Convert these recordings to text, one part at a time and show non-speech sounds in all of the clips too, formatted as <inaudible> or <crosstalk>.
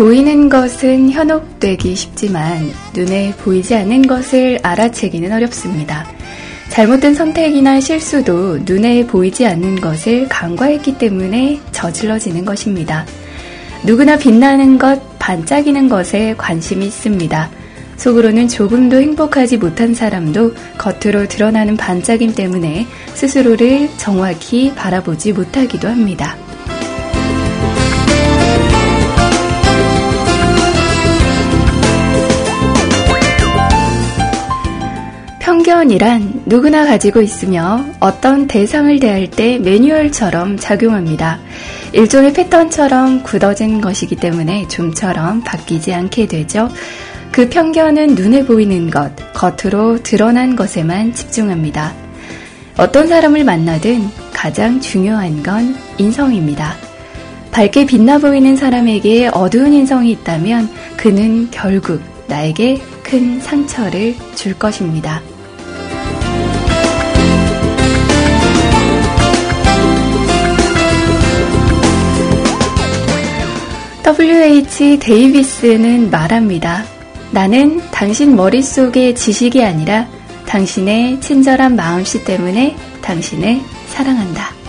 보이는 것은 현혹되기 쉽지만 눈에 보이지 않는 것을 알아채기는 어렵습니다. 잘못된 선택이나 실수도 눈에 보이지 않는 것을 간과했기 때문에 저질러지는 것입니다. 누구나 빛나는 것, 반짝이는 것에 관심이 있습니다. 속으로는 조금도 행복하지 못한 사람도 겉으로 드러나는 반짝임 때문에 스스로를 정확히 바라보지 못하기도 합니다. 편견이란 누구나 가지고 있으며 어떤 대상을 대할 때 매뉴얼처럼 작용합니다. 일종의 패턴처럼 굳어진 것이기 때문에 좀처럼 바뀌지 않게 되죠. 그 편견은 눈에 보이는 것, 겉으로 드러난 것에만 집중합니다. 어떤 사람을 만나든 가장 중요한 건 인성입니다. 밝게 빛나 보이는 사람에게 어두운 인성이 있다면 그는 결국 나에게 큰 상처를 줄 것입니다. WH 데이비스는 말합니다. 나는 당신 머릿속의 지식이 아니라 당신의 친절한 마음씨 때문에 당신을 사랑한다.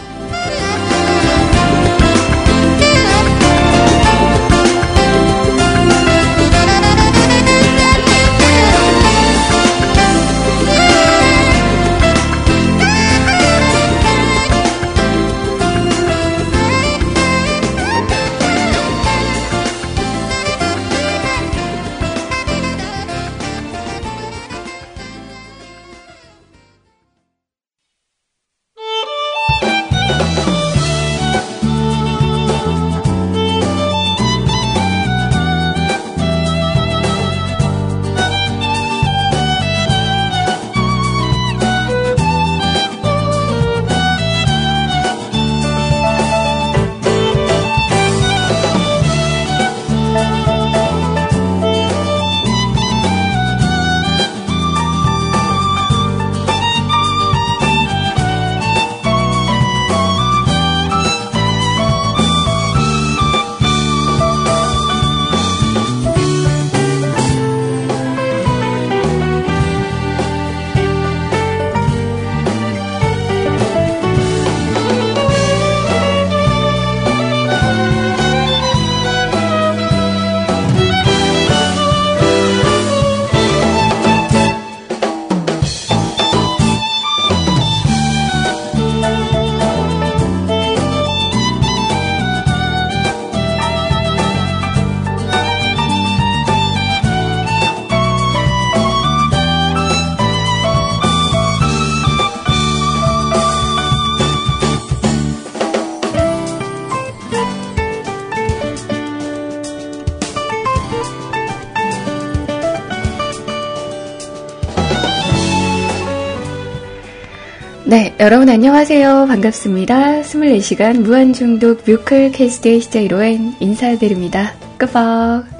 여러분 안녕하세요. 반갑습니다. 24시간 무한중독 뮤클 캐스트의 시자 1호엔 인사드립니다. 끄박.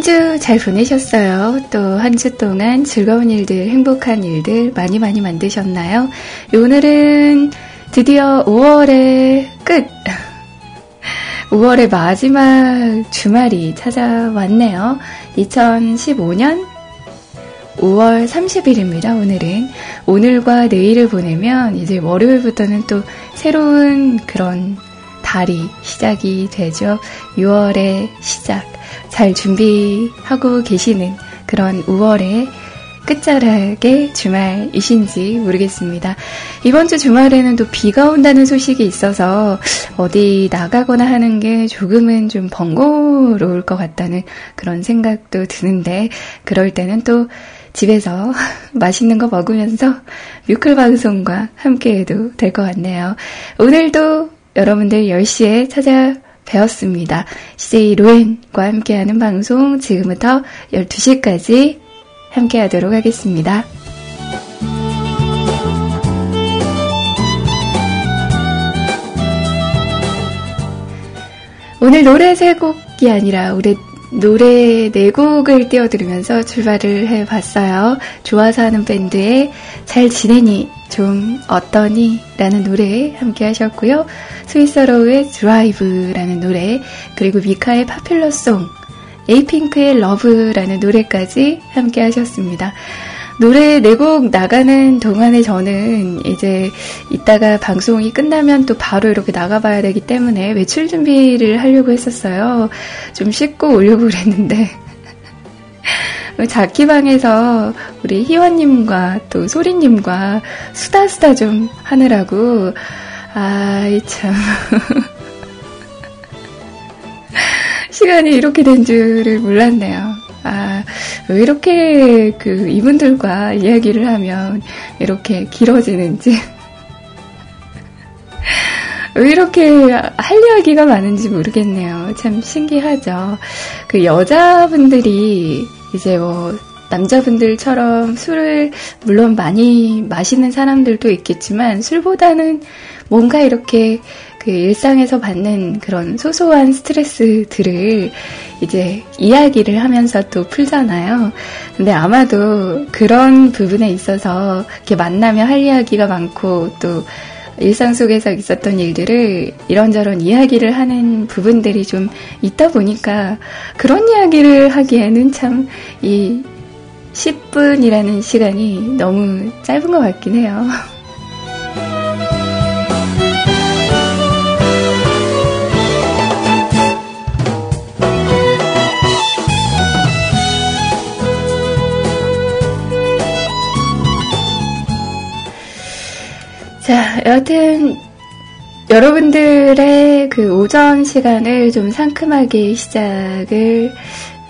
잘 보내셨어요? 또 한 주 동안 즐거운 일들, 행복한 일들 많이 많이 만드셨나요? 오늘은 드디어 5월의 끝! <laughs> 5월의 마지막 주말이 찾아왔네요. 2015년 5월 30일입니다, 오늘은. 오늘과 내일을 보내면 이제 월요일부터는 또 새로운 그런 달이 시작이 되죠. 6월의 시작. 잘 준비하고 계시는 그런 5월의 끝자락의 주말이신지 모르겠습니다. 이번 주 주말에는 또 비가 온다는 소식이 있어서 어디 나가거나 하는 게 조금은 좀 번거로울 것 같다는 그런 생각도 드는데 그럴 때는 또 집에서 <laughs> 맛있는 거 먹으면서 뮤클 방송과 함께 해도 될 것 같네요. 오늘도 여러분들 10시에 찾아뵈었습니다. CJ 로엔과 함께하는 방송 지금부터 12시까지 함께하도록 하겠습니다. 오늘 노래 세 곡이 아니라 우리 노래 네 곡을 띄워드리면서 출발을 해봤어요. 좋아서 하는 밴드의 잘 지내니, 좀 어떠니? 라는 노래 함께 하셨고요. 스윗소로우의 드라이브라는 노래, 그리고 미카의 Popular Song, 에이핑크의 LUV라는 노래까지 함께 하셨습니다. 노래 네 곡 나가는 동안에 저는 이제 이따가 방송이 끝나면 또 바로 이렇게 나가봐야 되기 때문에 외출 준비를 하려고 했었어요. 좀 씻고 오려고 <laughs> 그랬는데. 자키방에서 우리 희원님과 또 소리님과 수다수다 좀 하느라고, 아이, 참. <laughs> 시간이 이렇게 된 줄을 몰랐네요. 아, 왜 이렇게 그 이분들과 이야기를 하면 이렇게 길어지는지. <laughs> 왜 이렇게 할 이야기가 많은지 모르겠네요. 참 신기하죠. 그 여자분들이 이제 뭐 남자분들처럼 술을 물론 많이 마시는 사람들도 있겠지만 술보다는 뭔가 이렇게 그 일상에서 받는 그런 소소한 스트레스들을 이제 이야기를 하면서 또 풀잖아요. 근데 아마도 그런 부분에 있어서 이렇게 만나면 할 이야기가 많고 또 일상 속에서 있었던 일들을 이런저런 이야기를 하는 부분들이 좀 있다 보니까 그런 이야기를 하기에는 참 이 10분이라는 시간이 너무 짧은 것 같긴 해요. <laughs> 자, 여하튼 여러분들의 그 오전 시간을 좀 상큼하게 시작을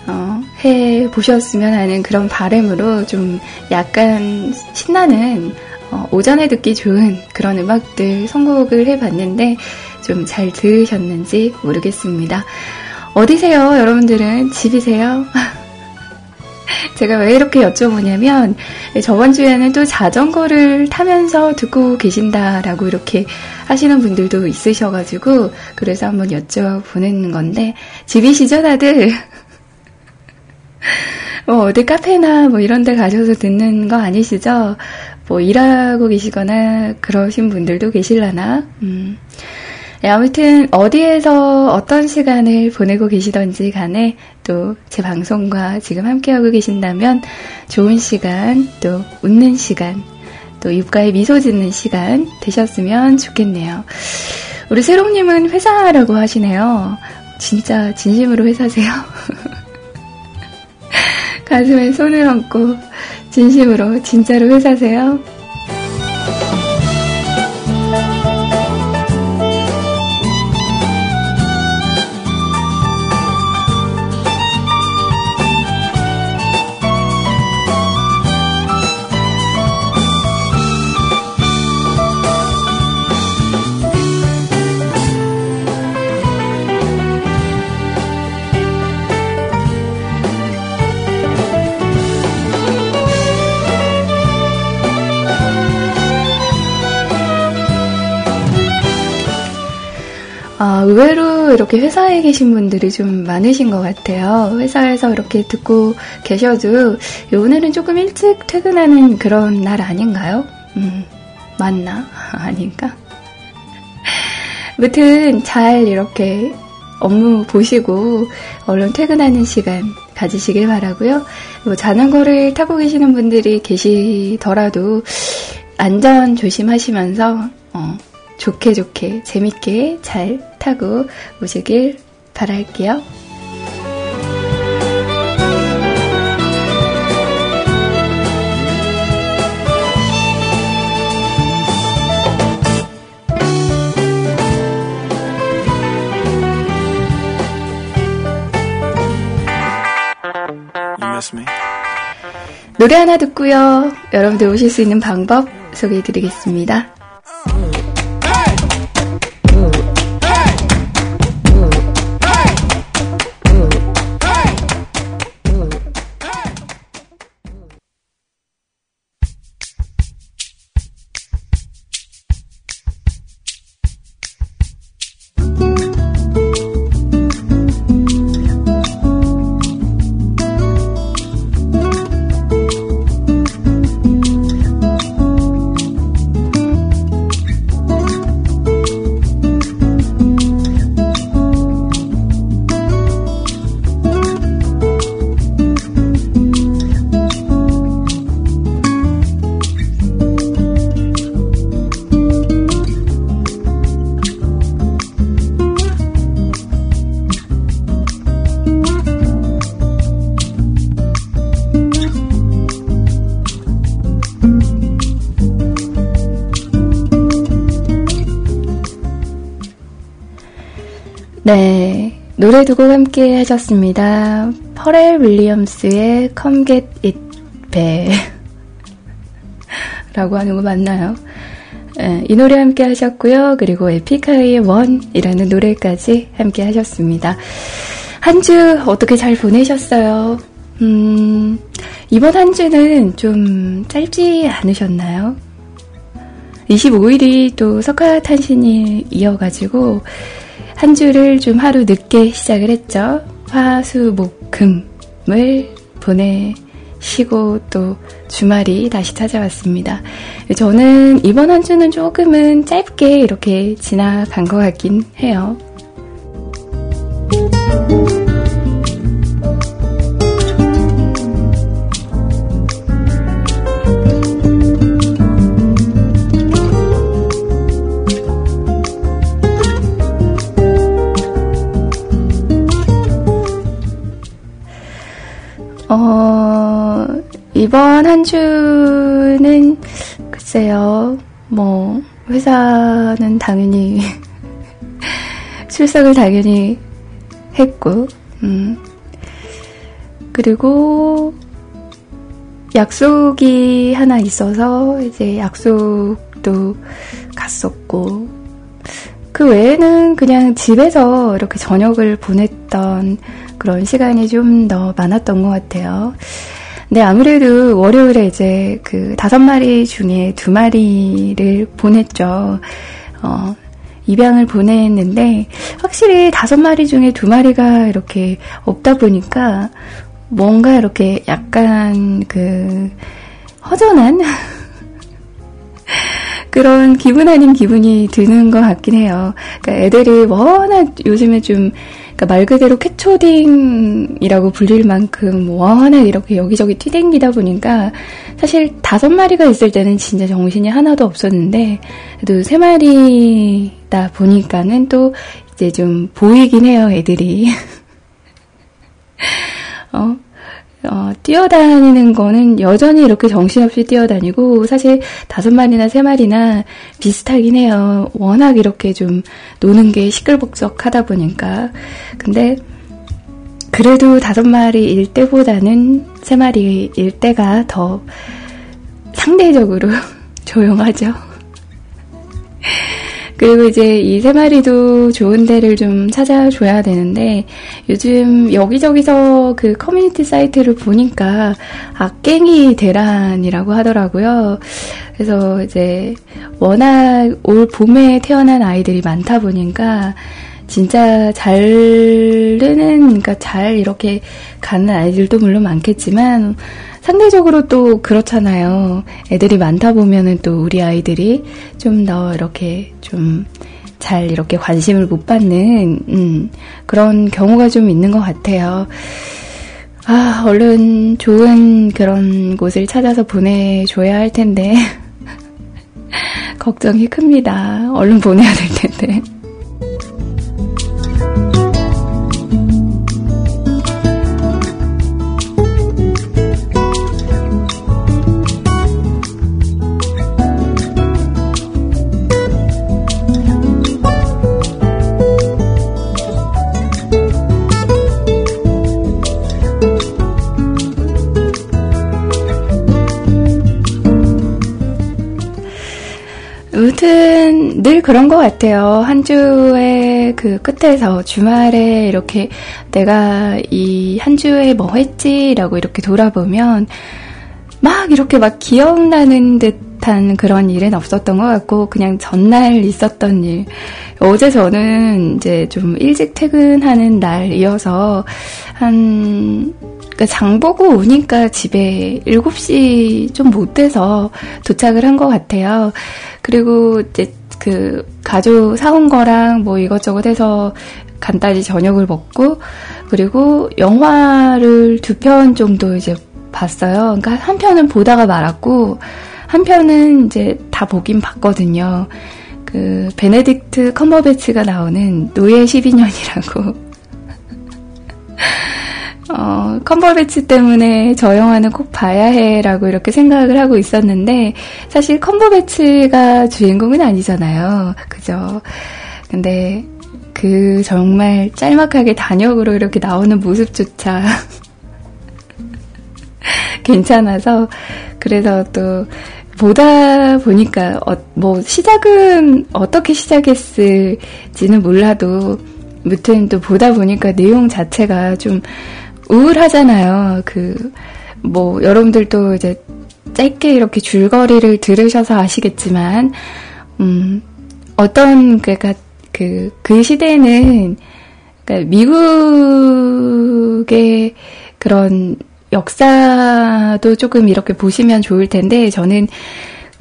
어, 해 보셨으면 하는 그런 바램으로 좀 약간 신나는 어, 오전에 듣기 좋은 그런 음악들 선곡을 해봤는데 좀 잘 들으셨는지 모르겠습니다. 어디세요, 여러분들은? 집이세요? <laughs> 제가 왜 이렇게 여쭤보냐면 저번 주에는 또 자전거를 타면서 듣고 계신다라고 이렇게 하시는 분들도 있으셔가지고 그래서 한번 여쭤보는 건데 집이시죠 다들? <laughs> 뭐 어디 카페나 뭐 이런 데 가셔서 듣는 거 아니시죠? 뭐 일하고 계시거나 그러신 분들도 계실라나? 음. 네, 아무튼 어디에서 어떤 시간을 보내고 계시던지 간에 또 제 방송과 지금 함께하고 계신다면 좋은 시간, 또 웃는 시간, 또 입가에 미소 짓는 시간 되셨으면 좋겠네요. 우리 세롱님은 회사라고 하시네요. 진짜 진심으로 회사세요? <laughs> 가슴에 손을 얹고 진심으로 진짜로 회사세요? 의외로 이렇게 회사에 계신 분들이 좀 많으신 것 같아요. 회사에서 이렇게 듣고 계셔도 오늘은 조금 일찍 퇴근하는 그런 날 아닌가요? 음, 맞나? <laughs> 아닌가? 무튼 잘 이렇게 업무 보시고 얼른 퇴근하는 시간 가지시길 바라고요. 뭐 자전거를 타고 계시는 분들이 계시더라도 안전 조심하시면서 어, 좋게 좋게 재밌게 잘 타고 오시길 바랄게요. 노래 하나 듣고요. 여러분들 오실 수 있는 방법 소개해 드리겠습니다. 네. 노래 두 곡 함께 하셨습니다. 퍼렐 윌리엄스의 Come Get It Back <laughs> 라고 하는 거 맞나요? 네, 이 노래 함께 하셨고요. 그리고 에픽하이의 원이라는 노래까지 함께 하셨습니다. 한 주 어떻게 잘 보내셨어요? 음, 이번 한 주는 좀 짧지 않으셨나요? 25일이 또 석가탄신이 이어가지고 한 주를 좀 하루 늦게 시작을 했죠. 화, 수, 목, 금을 보내시고 또 주말이 다시 찾아왔습니다. 저는 이번 한 주는 조금은 짧게 이렇게 지나간 것 같긴 해요. 어, 이번 한 주는 글쎄요, 뭐, 회사는 당연히 <laughs> 출석을 당연히 했고, 음. 그리고 약속이 하나 있어서 이제 약속도 갔었고, 그 외에는 그냥 집에서 이렇게 저녁을 보냈던 그런 시간이 좀 더 많았던 것 같아요. 근데 아무래도 월요일에 이제 그 다섯 마리 중에 두 마리를 보냈죠. 어, 입양을 보냈는데 확실히 다섯 마리 중에 두 마리가 이렇게 없다 보니까 뭔가 이렇게 약간 그 허전한 <laughs> 그런 기분 아닌 기분이 드는 것 같긴 해요. 그러니까 애들이 워낙 요즘에 좀 그러니까 말 그대로 캐초딩이라고 불릴 만큼 워낙 이렇게 여기저기 뛰댕기다 보니까 사실 다섯 마리가 있을 때는 진짜 정신이 하나도 없었는데 그래도 세 마리다 보니까는 또 이제 좀 보이긴 해요 애들이. <laughs> 어 어, 뛰어다니는 거는 여전히 이렇게 정신없이 뛰어다니고, 사실 다섯 마리나 세 마리나 비슷하긴 해요. 워낙 이렇게 좀 노는 게 시끌벅적 하다 보니까. 근데, 그래도 다섯 마리일 때보다는 세 마리일 때가 더 상대적으로 <laughs> 조용하죠. 그리고 이제 이 세 마리도 좋은 데를 좀 찾아줘야 되는데 요즘 여기저기서 그 커뮤니티 사이트를 보니까 악갱이 대란이라고 하더라고요. 그래서 이제 워낙 올 봄에 태어난 아이들이 많다 보니까 진짜 잘 되는, 그러니까 잘 이렇게 가는 아이들도 물론 많겠지만, 상대적으로 또 그렇잖아요. 애들이 많다 보면은 또 우리 아이들이 좀 더 이렇게 좀 잘 이렇게 관심을 못 받는, 음, 그런 경우가 좀 있는 것 같아요. 아, 얼른 좋은 그런 곳을 찾아서 보내줘야 할 텐데. <laughs> 걱정이 큽니다. 얼른 보내야 될 텐데. 늘 그런 것 같아요. 한 주의 그 끝에서 주말에 이렇게 내가 이 한 주에 뭐 했지라고 이렇게 돌아보면 막 이렇게 막 기억나는 듯한 그런 일은 없었던 것 같고 그냥 전날 있었던 일. 어제 저는 이제 좀 일찍 퇴근하는 날이어서 한 그러니까 장 보고 오니까 집에 7시 좀 못 돼서 도착을 한 것 같아요. 그리고 이제 그 가족 사온 거랑 뭐 이것저것 해서 간단히 저녁을 먹고 그리고 영화를 두 편 정도 이제 봤어요. 그러니까 한 편은 보다가 말았고 한 편은 이제 다 보긴 봤거든요. 그 베네딕트 컴버배치가 나오는 노예 12년이라고 <laughs> 어, 컴버배치 때문에 저 영화는 꼭 봐야 해라고 이렇게 생각을 하고 있었는데 사실 컴버배치가 주인공은 아니잖아요. 그죠? 근데 그 정말 짤막하게 단역으로 이렇게 나오는 모습조차 <laughs> 괜찮아서 그래서 또 보다 보니까 어, 뭐 시작은 어떻게 시작했을지는 몰라도 무튼 또 보다 보니까 내용 자체가 좀 우울하잖아요. 그 뭐 여러분들도 이제 짧게 이렇게 줄거리를 들으셔서 아시겠지만 음 어떤 그니까 그, 그 시대에는 그러니까 미국의 그런 역사도 조금 이렇게 보시면 좋을 텐데 저는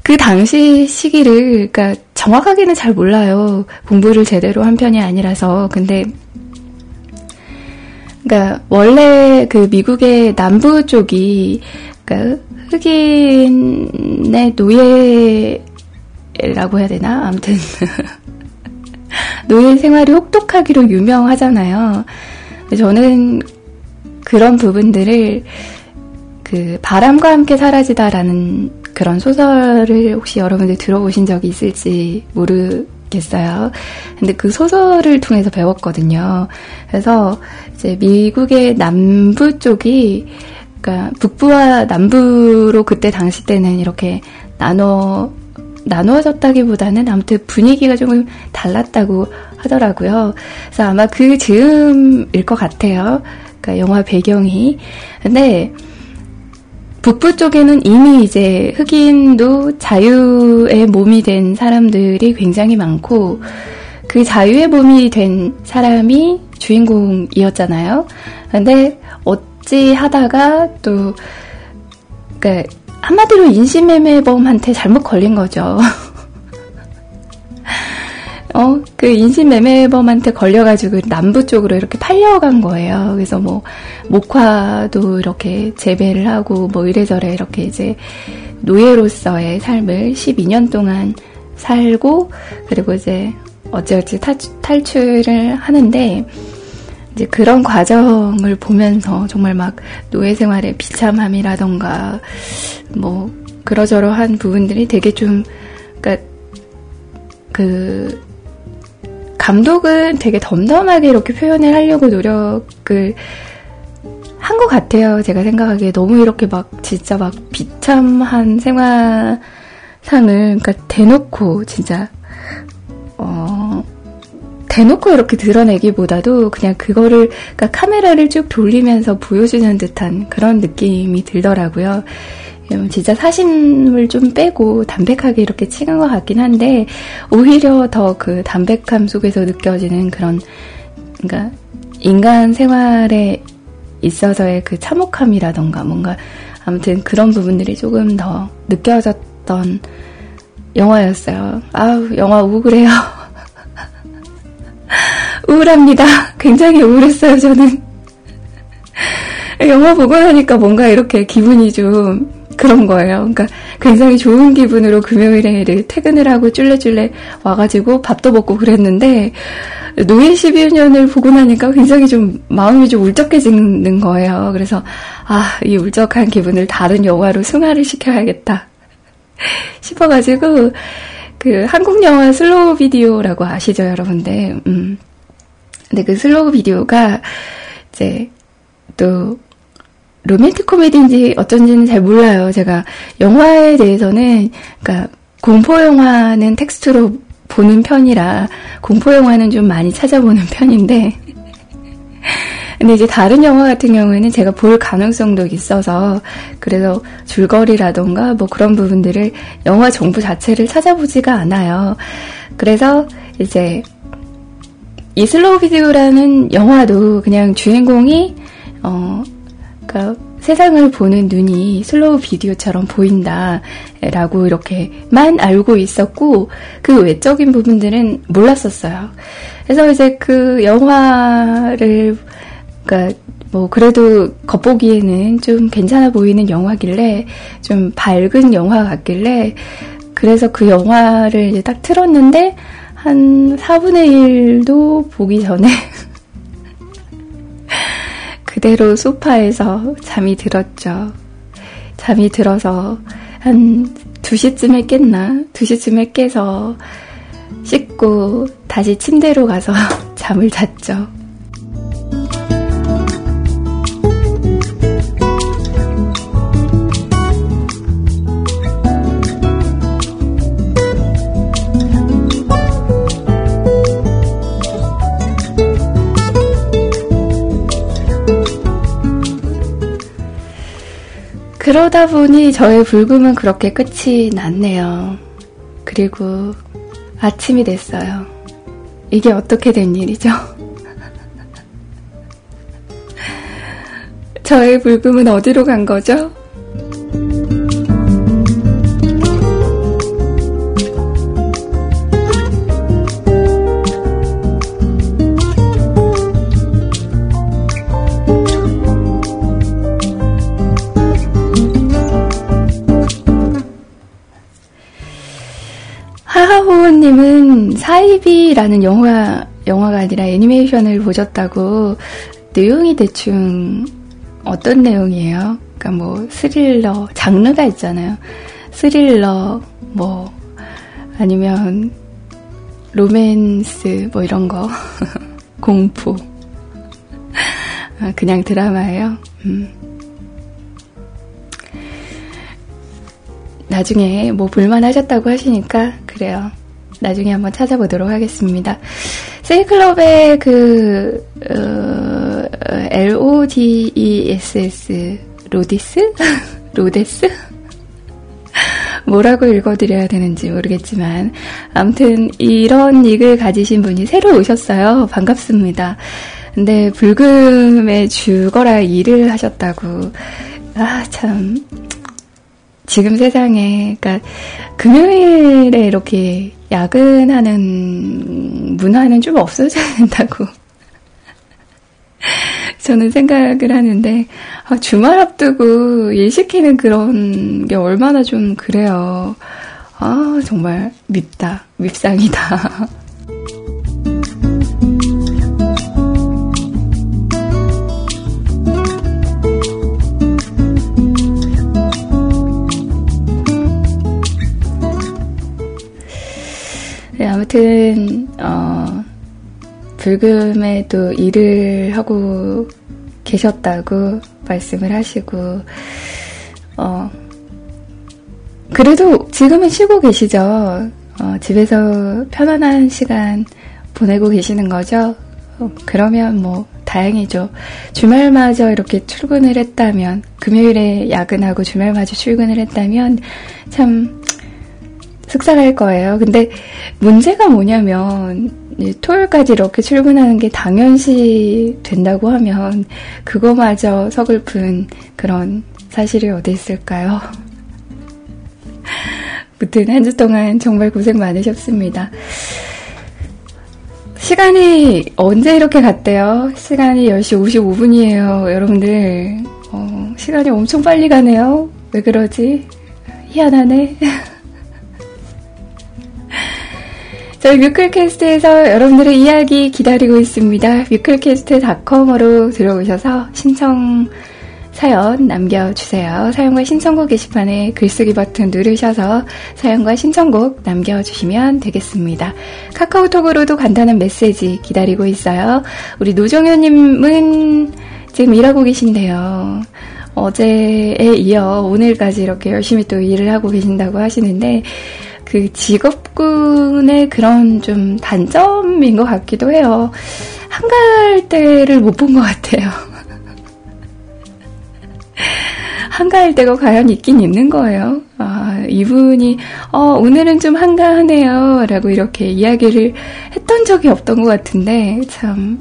그 당시 시기를 그러니까 정확하게는 잘 몰라요. 공부를 제대로 한 편이 아니라서. 근데 그러니까 원래 그 미국의 남부 쪽이 그러니까 흑인의 노예라고 해야 되나? 아무튼 <laughs> 노예 생활이 혹독하기로 유명하잖아요. 저는 그런 부분들을 그 바람과 함께 사라지다라는 그런 소설을 혹시 여러분들 들어보신 적이 있을지 모르 겠어요. 근데 그 소설을 통해서 배웠거든요. 그래서 이제 미국의 남부 쪽이 그러니까 북부와 남부로 그때 당시 때는 이렇게 나눠 나누어졌다기보다는 아무튼 분위기가 조금 달랐다고 하더라고요. 그래서 아마 그 즈음일 것 같아요. 그러니까 영화 배경이. 근데 북부 쪽에는 이미 이제 흑인도 자유의 몸이 된 사람들이 굉장히 많고 그 자유의 몸이 된 사람이 주인공이었잖아요. 근데 어찌 하다가 또 그러니까 한마디로 인신매매범한테 잘못 걸린 거죠. <laughs> 어, 그 인신매매범한테 걸려가지고 남부 쪽으로 이렇게 팔려간 거예요. 그래서 뭐, 목화도 이렇게 재배를 하고, 뭐 이래저래 이렇게 이제 노예로서의 삶을 12년 동안 살고, 그리고 이제 어찌어찌 탈출을 하는데, 이제 그런 과정을 보면서 정말 막 노예 생활의 비참함이라던가 뭐 그러저러한 부분들이 되게 좀 그러니까 그 감독은 되게 덤덤하게 이렇게 표현을 하려고 노력을 한 것 같아요. 제가 생각하기에 너무 이렇게 막 진짜 막 비참한 생활 상을 그러니까 대놓고 진짜 어 대놓고 이렇게 드러내기보다도 그냥 그거를 그러니까 카메라를 쭉 돌리면서 보여주는 듯한 그런 느낌이 들더라고요. 음, 진짜 사심을 좀 빼고 담백하게 이렇게 찍은 것 같긴 한데 오히려 더 그 담백함 속에서 느껴지는 그런 그러니까 인간 생활에 있어서의 그 참혹함이라던가 뭔가 아무튼 그런 부분들이 조금 더 느껴졌던 영화였어요. 아우 영화 우울해요. <laughs> 우울합니다. 굉장히 우울했어요, 저는. 영화 보고 나니까 뭔가 이렇게 기분이 좀 그런 거예요. 그러니까 굉장히 좋은 기분으로 금요일에 퇴근을 하고 쫄래쫄래 와가지고 밥도 먹고 그랬는데 노예 12년을 보고 나니까 굉장히 좀 마음이 좀 울적해지는 거예요. 그래서 아, 이 울적한 기분을 다른 영화로 승화를 시켜야겠다 <laughs> 싶어가지고 그 한국 영화 슬로우 비디오라고 아시죠, 여러분들? 음. 근데 그 슬로우 비디오가 이제 또 로맨틱 코미디인지 어쩐지는 잘 몰라요. 제가 영화에 대해서는 그러니까 공포 영화는 텍스트로 보는 편이라 공포 영화는 좀 많이 찾아보는 편인데 <laughs> 근데 이제 다른 영화 같은 경우에는 제가 볼 가능성도 있어서 그래서 줄거리라던가 뭐 그런 부분들을 영화 정보 자체를 찾아보지가 않아요. 그래서 이제 이 슬로우 비디오라는 영화도 그냥 주인공이 어 그러니까 세상을 보는 눈이 슬로우 비디오처럼 보인다라고 이렇게만 알고 있었고 그 외적인 부분들은 몰랐었어요. 그래서 이제 그 영화를 그러니까 뭐 그래도 겉보기에는 좀 괜찮아 보이는 영화길래 좀 밝은 영화 같길래 그래서 그 영화를 이제 딱 틀었는데 한 4분의 1도 보기 전에 <laughs> 그대로 소파에서 잠이 들었죠. 잠이 들어서 한 2시쯤에 깼나? 2시쯤에 깨서 씻고 다시 침대로 가서 <laughs> 잠을 잤죠. 그러다 보니 저의 불금은 그렇게 끝이 났네요. 그리고 아침이 됐어요. 이게 어떻게 된 일이죠? <laughs> 저의 불금은 어디로 간 거죠? 하하호우님은 사이비라는 영화, 영화가 아니라 애니메이션을 보셨다고 내용이 대충 어떤 내용이에요? 그러니까 뭐 스릴러, 장르가 있잖아요. 스릴러, 뭐, 아니면 로맨스, 뭐 이런 거. <laughs> 공포. 아, 그냥 드라마예요. 음. 나중에 뭐 볼만하셨다고 하시니까 그래요. 나중에 한번 찾아보도록 하겠습니다. 세이클럽의 그 어, L-O-D-E-S-S 로디스? <laughs> 로데스? 뭐라고 읽어드려야 되는지 모르겠지만 아무튼 이런 닉을 가지신 분이 새로 오셨어요. 반갑습니다. 근데 불금에 죽어라 일을 하셨다고 아 참 지금 세상에, 그러니까 금요일에 이렇게 야근하는 문화는 좀 없어져야 된다고 <laughs> 저는 생각을 하는데 아, 주말 앞두고 일 시키는 그런 게 얼마나 좀 그래요. 아 정말 밉다, 밉상이다. <laughs> 네, 아무튼 어, 불금에도 일을 하고 계셨다고 말씀을 하시고 어, 그래도 지금은 쉬고 계시죠. 어, 집에서 편안한 시간 보내고 계시는 거죠. 어, 그러면 뭐 다행이죠. 주말마저 이렇게 출근을 했다면 금요일에 야근하고 주말마저 출근을 했다면 참 속상할 거예요. 근데 문제가 뭐냐면 토요일까지 이렇게 출근하는 게 당연시 된다고 하면 그거마저 서글픈 그런 사실이 어디 있을까요? <laughs> 무튼 한 주 동안 정말 고생 많으셨습니다. 시간이 언제 이렇게 갔대요? 시간이 10시 55분이에요. 여러분들, 어, 시간이 엄청 빨리 가네요. 왜 그러지? 희한하네. <laughs> 저희 뮤클캐스트에서 여러분들의 이야기 기다리고 있습니다. 뮤클캐스트닷컴으로 들어오셔서 신청 사연 남겨주세요. 사연과 신청곡 게시판에 글쓰기 버튼 누르셔서 사연과 신청곡 남겨주시면 되겠습니다. 카카오톡으로도 간단한 메시지 기다리고 있어요. 우리 노정현님은 지금 일하고 계신데요. 어제에 이어 오늘까지 이렇게 열심히 또 일을 하고 계신다고 하시는데, 그 직업군의 그런 좀 단점인 것 같기도 해요. 한가할 때를 못 본 것 같아요. <laughs> 한가할 때가 과연 있긴 있는 거예요. 아, 이분이, 어, 오늘은 좀 한가하네요. 라고 이렇게 이야기를 했던 적이 없던 것 같은데, 참,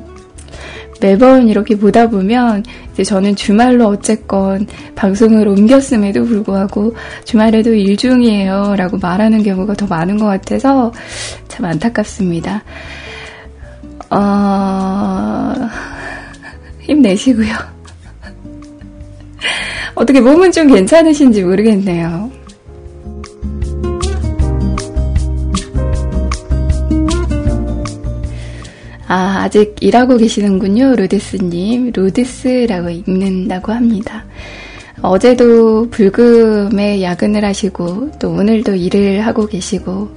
매번 이렇게 보다 보면 이제 저는 주말로 어쨌건 방송을 옮겼음에도 불구하고 주말에도 일 중이에요 라고 말하는 경우가 더 많은 것 같아서 참 안타깝습니다. 어... 힘내시고요. <laughs> 어떻게 몸은 좀 괜찮으신지 모르겠네요. 아, 아직 일하고 계시는군요. 로데스님. 로데스라고 읽는다고 합니다. 어제도 불금에 야근을 하시고, 또 오늘도 일을 하고 계시고,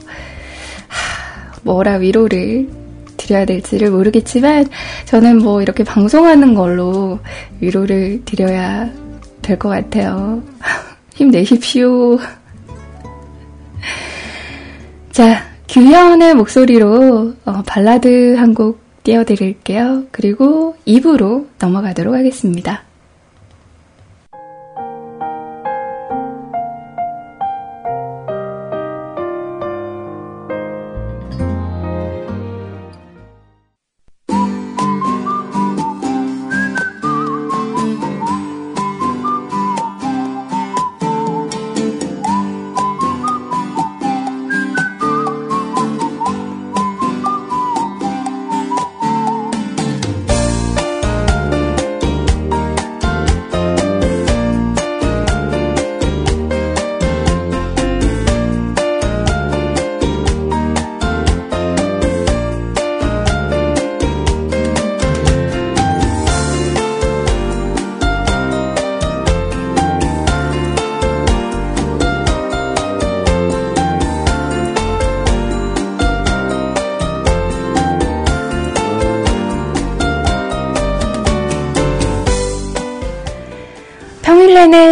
하, 뭐라 위로를 드려야 될지를 모르겠지만 저는 뭐 이렇게 방송하는 걸로 위로를 드려야 될 것 같아요. <laughs> 힘내십시오. <laughs> 자, 규현의 목소리로 어, 발라드 한 곡 띄워드릴게요. 그리고 2부로 넘어가도록 하겠습니다.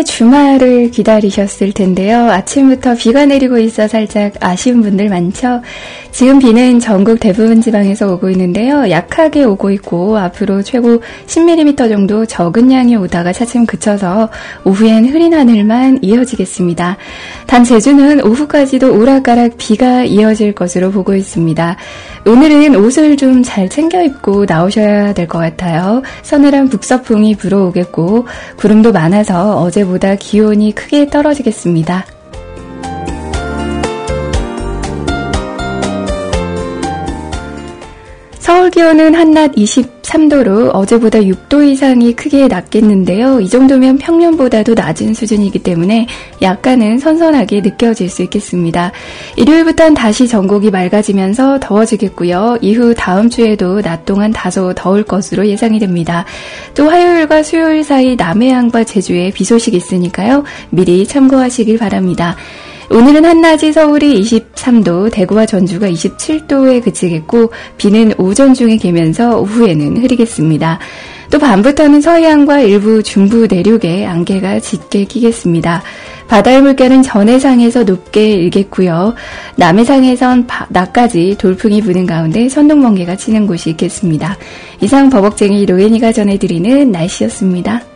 주말을 기다리셨을 텐데요. 아침부터 비가 내리고 있어 살짝 아쉬운 분들 많죠? 지금 비는 전국 대부분 지방에서 오고 있는데요. 약하게 오고 있고 앞으로 최고 10mm 정도 적은 양이 오다가 차츰 그쳐서 오후엔 흐린 하늘만 이어지겠습니다. 단 제주는 오후까지도 오락가락 비가 이어질 것으로 보고 있습니다. 오늘은 옷을 좀 잘 챙겨 입고 나오셔야 될 것 같아요. 서늘한 북서풍이 불어오겠고 구름도 많아서 어제보다 기온이 크게 떨어지겠습니다. 서울 기온은 한낮 23도로 어제보다 6도 이상이 크게 낮겠는데요. 이 정도면 평년보다도 낮은 수준이기 때문에 약간은 선선하게 느껴질 수 있겠습니다. 일요일부터는 다시 전국이 맑아지면서 더워지겠고요. 이후 다음 주에도 낮 동안 다소 더울 것으로 예상이 됩니다. 또 화요일과 수요일 사이 남해안과 제주에 비 소식이 있으니까요. 미리 참고하시길 바랍니다. 오늘은 한낮이 서울이 23도, 대구와 전주가 27도에 그치겠고 비는 오전 중에 개면서 오후에는 흐리겠습니다. 또 밤부터는 서해안과 일부 중부 내륙에 안개가 짙게 끼겠습니다. 바다의 물결은 전해상에서 높게 일겠고요. 남해상에선 바, 낮까지 돌풍이 부는 가운데 선동번개가 치는 곳이 있겠습니다. 이상 버벅쟁이 로엔이가 전해드리는 날씨였습니다.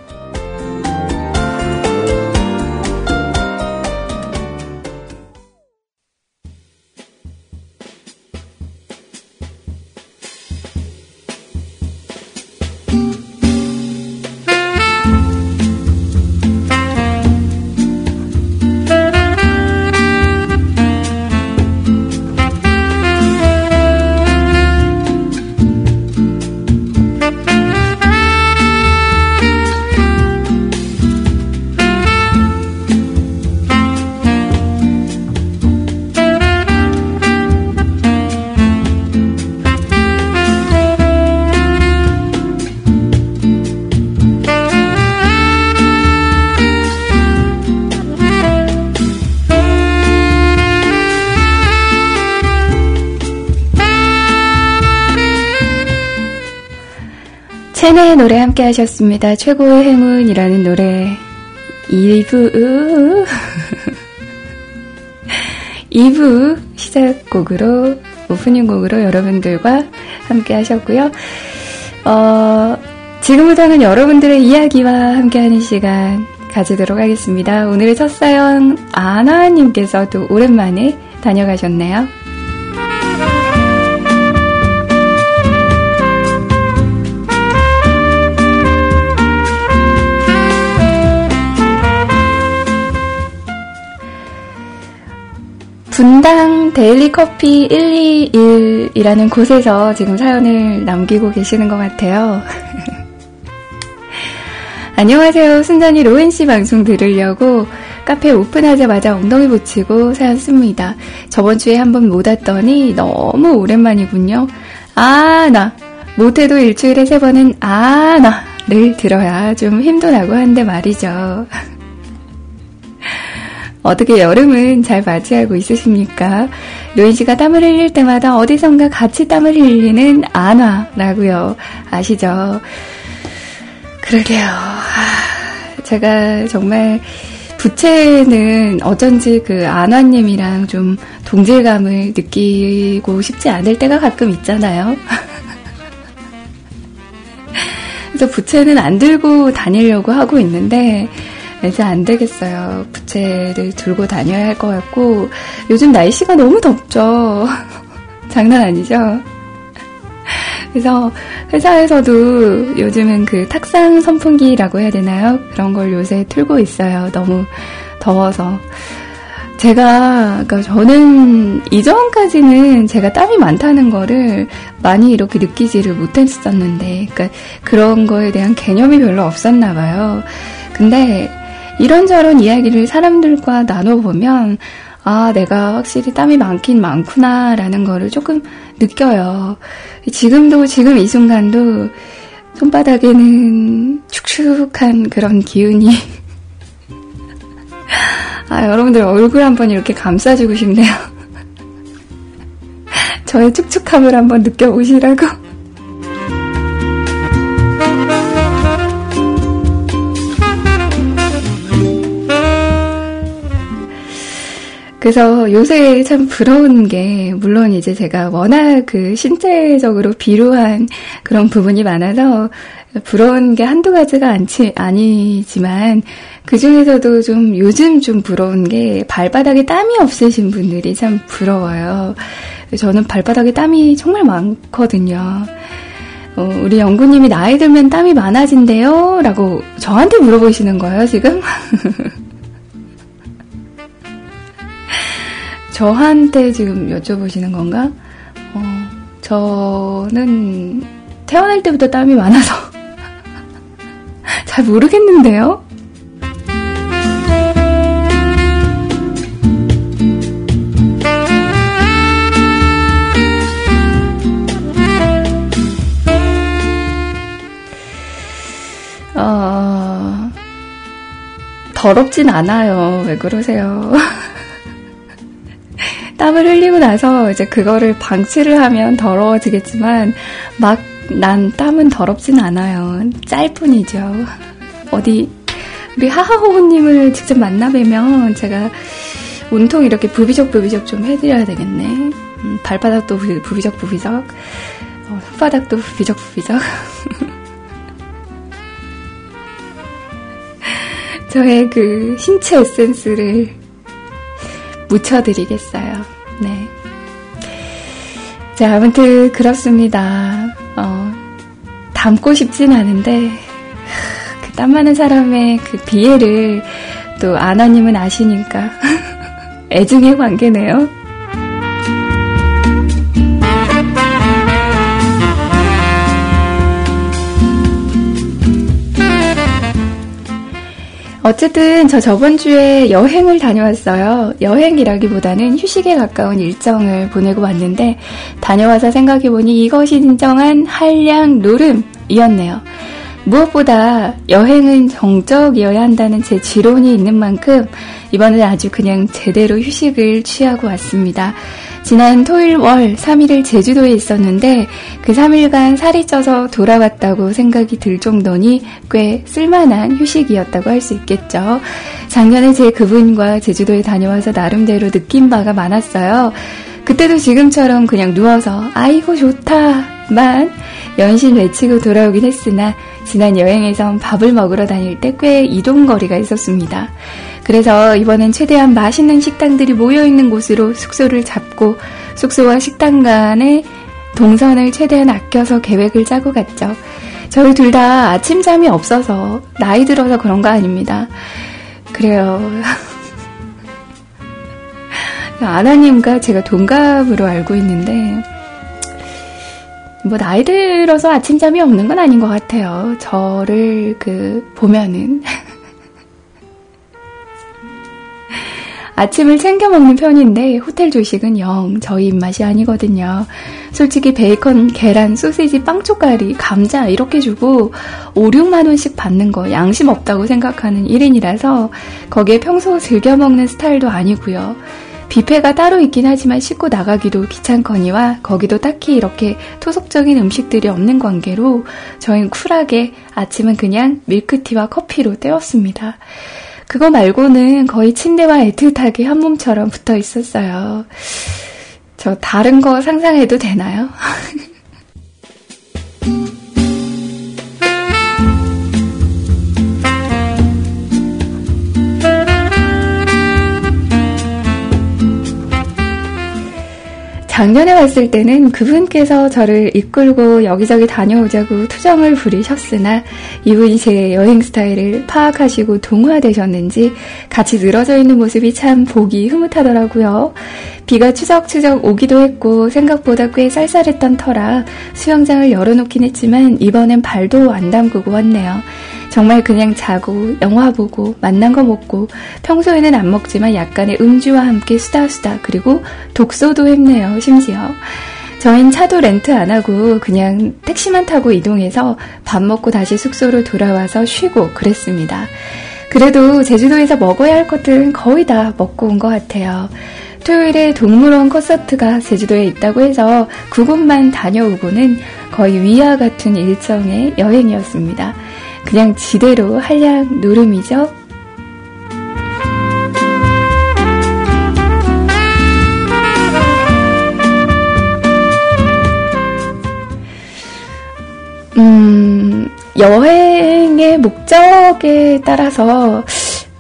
첸의 노래 함께 하셨습니다. 최고의 행운이라는 노래 2부 2부 <laughs> 시작곡으로 오프닝 곡으로 여러분들과 함께 하셨고요. 어, 지금부터는 여러분들의 이야기와 함께하는 시간 가지도록 하겠습니다. 오늘의 첫 사연 아나님께서 도 오랜만에 다녀가셨네요. 분당 데일리 커피 121이라는 곳에서 지금 사연을 남기고 계시는 것 같아요. <laughs> 안녕하세요. 순전히 로엔 씨 방송 들으려고 카페 오픈하자마자 엉덩이 붙이고 사연 씁니다. 저번 주에 한번 못 왔더니 너무 오랜만이군요. 아, 나. 못해도 일주일에 세 번은 아, 나를 들어야 좀 힘도 나고 한데 말이죠. <laughs> 어떻게 여름은 잘 맞이하고 있으십니까? 로인 씨가 땀을 흘릴 때마다 어디선가 같이 땀을 흘리는 안화라고요. 아시죠? 그러게요. 아, 제가 정말 부채는 어쩐지 그 안화님이랑 좀 동질감을 느끼고 싶지 않을 때가 가끔 있잖아요. <laughs> 그래서 부채는 안 들고 다니려고 하고 있는데 이제 안 되겠어요. 부채를 들고 다녀야 할 것 같고 요즘 날씨가 너무 덥죠. <laughs> 장난 아니죠? 그래서 회사에서도 요즘은 그 탁상 선풍기라고 해야 되나요? 그런 걸 요새 틀고 있어요. 너무 더워서. 제가, 그러니까 저는 이전까지는 제가 땀이 많다는 거를 많이 이렇게 느끼지를 못했었는데, 그러니까 그런 거에 대한 개념이 별로 없었나 봐요. 근데 이런저런 이야기를 사람들과 나눠보면, 아, 내가 확실히 땀이 많긴 많구나라는 거를 조금 느껴요. 지금도, 지금 이 순간도 손바닥에는 축축한 그런 기운이. <laughs> 아, 여러분들 얼굴 한번 이렇게 감싸주고 싶네요. <laughs> 저의 축축함을 한번 느껴보시라고. 그래서 요새 참 부러운 게, 물론 이제 제가 워낙 그 신체적으로 비루한 그런 부분이 많아서 부러운 게 한두 가지가 않지, 아니지만, 그 중에서도 좀 요즘 좀 부러운 게 발바닥에 땀이 없으신 분들이 참 부러워요. 저는 발바닥에 땀이 정말 많거든요. 어, 우리 연구님이 나이 들면 땀이 많아진대요? 라고 저한테 물어보시는 거예요, 지금? <laughs> 저한테 지금 여쭤보시는 건가? 어, 저는 태어날 때부터 땀이 많아서 <laughs> 잘 모르겠는데요? 어, 더럽진 않아요. 왜 그러세요? <laughs> 땀을 흘리고 나서 이제 그거를 방치를 하면 더러워지겠지만 막 난 땀은 더럽진 않아요. 짤 뿐이죠. 어디 우리 하하호호님을 직접 만나 뵈면 제가 온통 이렇게 부비적 부비적 좀 해드려야 되겠네. 음, 발바닥도 부비적 부비적, 어, 손바닥도 부비적 부비적. <laughs> 저의 그 신체 에센스를 묻혀드리겠어요. 네. 자, 아무튼 그렇습니다. 어, 닮고 싶진 않은데 그 땀 많은 사람의 그 비애를 또 아나님은 아시니까 <laughs> 애증의 관계네요. 어쨌든 저 저번 주에 여행을 다녀왔어요. 여행이라기보다는 휴식에 가까운 일정을 보내고 왔는데 다녀와서 생각해보니 이것이 진정한 한량 노름이었네요. 무엇보다 여행은 정적이어야 한다는 제 지론이 있는 만큼 이번엔 아주 그냥 제대로 휴식을 취하고 왔습니다. 지난 토일 월 3일을 제주도에 있었는데 그 3일간 살이 쪄서 돌아왔다고 생각이 들 정도니 꽤 쓸만한 휴식이었다고 할 수 있겠죠. 작년에 제 그분과 제주도에 다녀와서 나름대로 느낀 바가 많았어요. 그때도 지금처럼 그냥 누워서 아이고 좋다만 연신 외치고 돌아오긴 했으나 지난 여행에선 밥을 먹으러 다닐 때 꽤 이동거리가 있었습니다. 그래서 이번엔 최대한 맛있는 식당들이 모여있는 곳으로 숙소를 잡고 숙소와 식당 간의 동선을 최대한 아껴서 계획을 짜고 갔죠. 저희 둘 다 아침잠이 없어서 나이 들어서 그런 거 아닙니다. 그래요. <laughs> 아나님과 제가 동갑으로 알고 있는데, 뭐, 나이 들어서 아침잠이 없는 건 아닌 것 같아요. 저를 그, 보면은. <laughs> 아침을 챙겨 먹는 편인데 호텔 조식은 영 저희 입맛이 아니거든요. 솔직히 베이컨, 계란, 소시지, 빵초가리, 감자 이렇게 주고 5, 6만 원씩 받는 거 양심 없다고 생각하는 1인이라서 거기에 평소 즐겨 먹는 스타일도 아니고요. 뷔페가 따로 있긴 하지만 씻고 나가기도 귀찮거니와 거기도 딱히 이렇게 토속적인 음식들이 없는 관계로 저희는 쿨하게 아침은 그냥 밀크티와 커피로 때웠습니다. 그거 말고는 거의 침대와 애틋하게 한 몸처럼 붙어 있었어요. 저 다른 거 상상해도 되나요? <laughs> 작년에 왔을 때는 그분께서 저를 이끌고 여기저기 다녀오자고 투정을 부리셨으나 이분이 제 여행 스타일을 파악하시고 동화되셨는지 같이 늘어져 있는 모습이 참 보기 흐뭇하더라고요. 비가 추적추적 오기도 했고 생각보다 꽤 쌀쌀했던 터라 수영장을 열어놓긴 했지만 이번엔 발도 안 담그고 왔네요. 정말 그냥 자고 영화 보고 만난 거 먹고 평소에는 안 먹지만 약간의 음주와 함께 수다수다 그리고 독서도 했네요 심지어 저흰 차도 렌트 안 하고 그냥 택시만 타고 이동해서 밥 먹고 다시 숙소로 돌아와서 쉬고 그랬습니다. 그래도 제주도에서 먹어야 할 것들은 거의 다 먹고 온 것 같아요. 토요일에 동물원 콘서트가 제주도에 있다고 해서 그곳만 다녀오고는 거의 위와 같은 일정의 여행이었습니다. 그냥 지대로 한량 노름이죠. 음, 여행의 목적에 따라서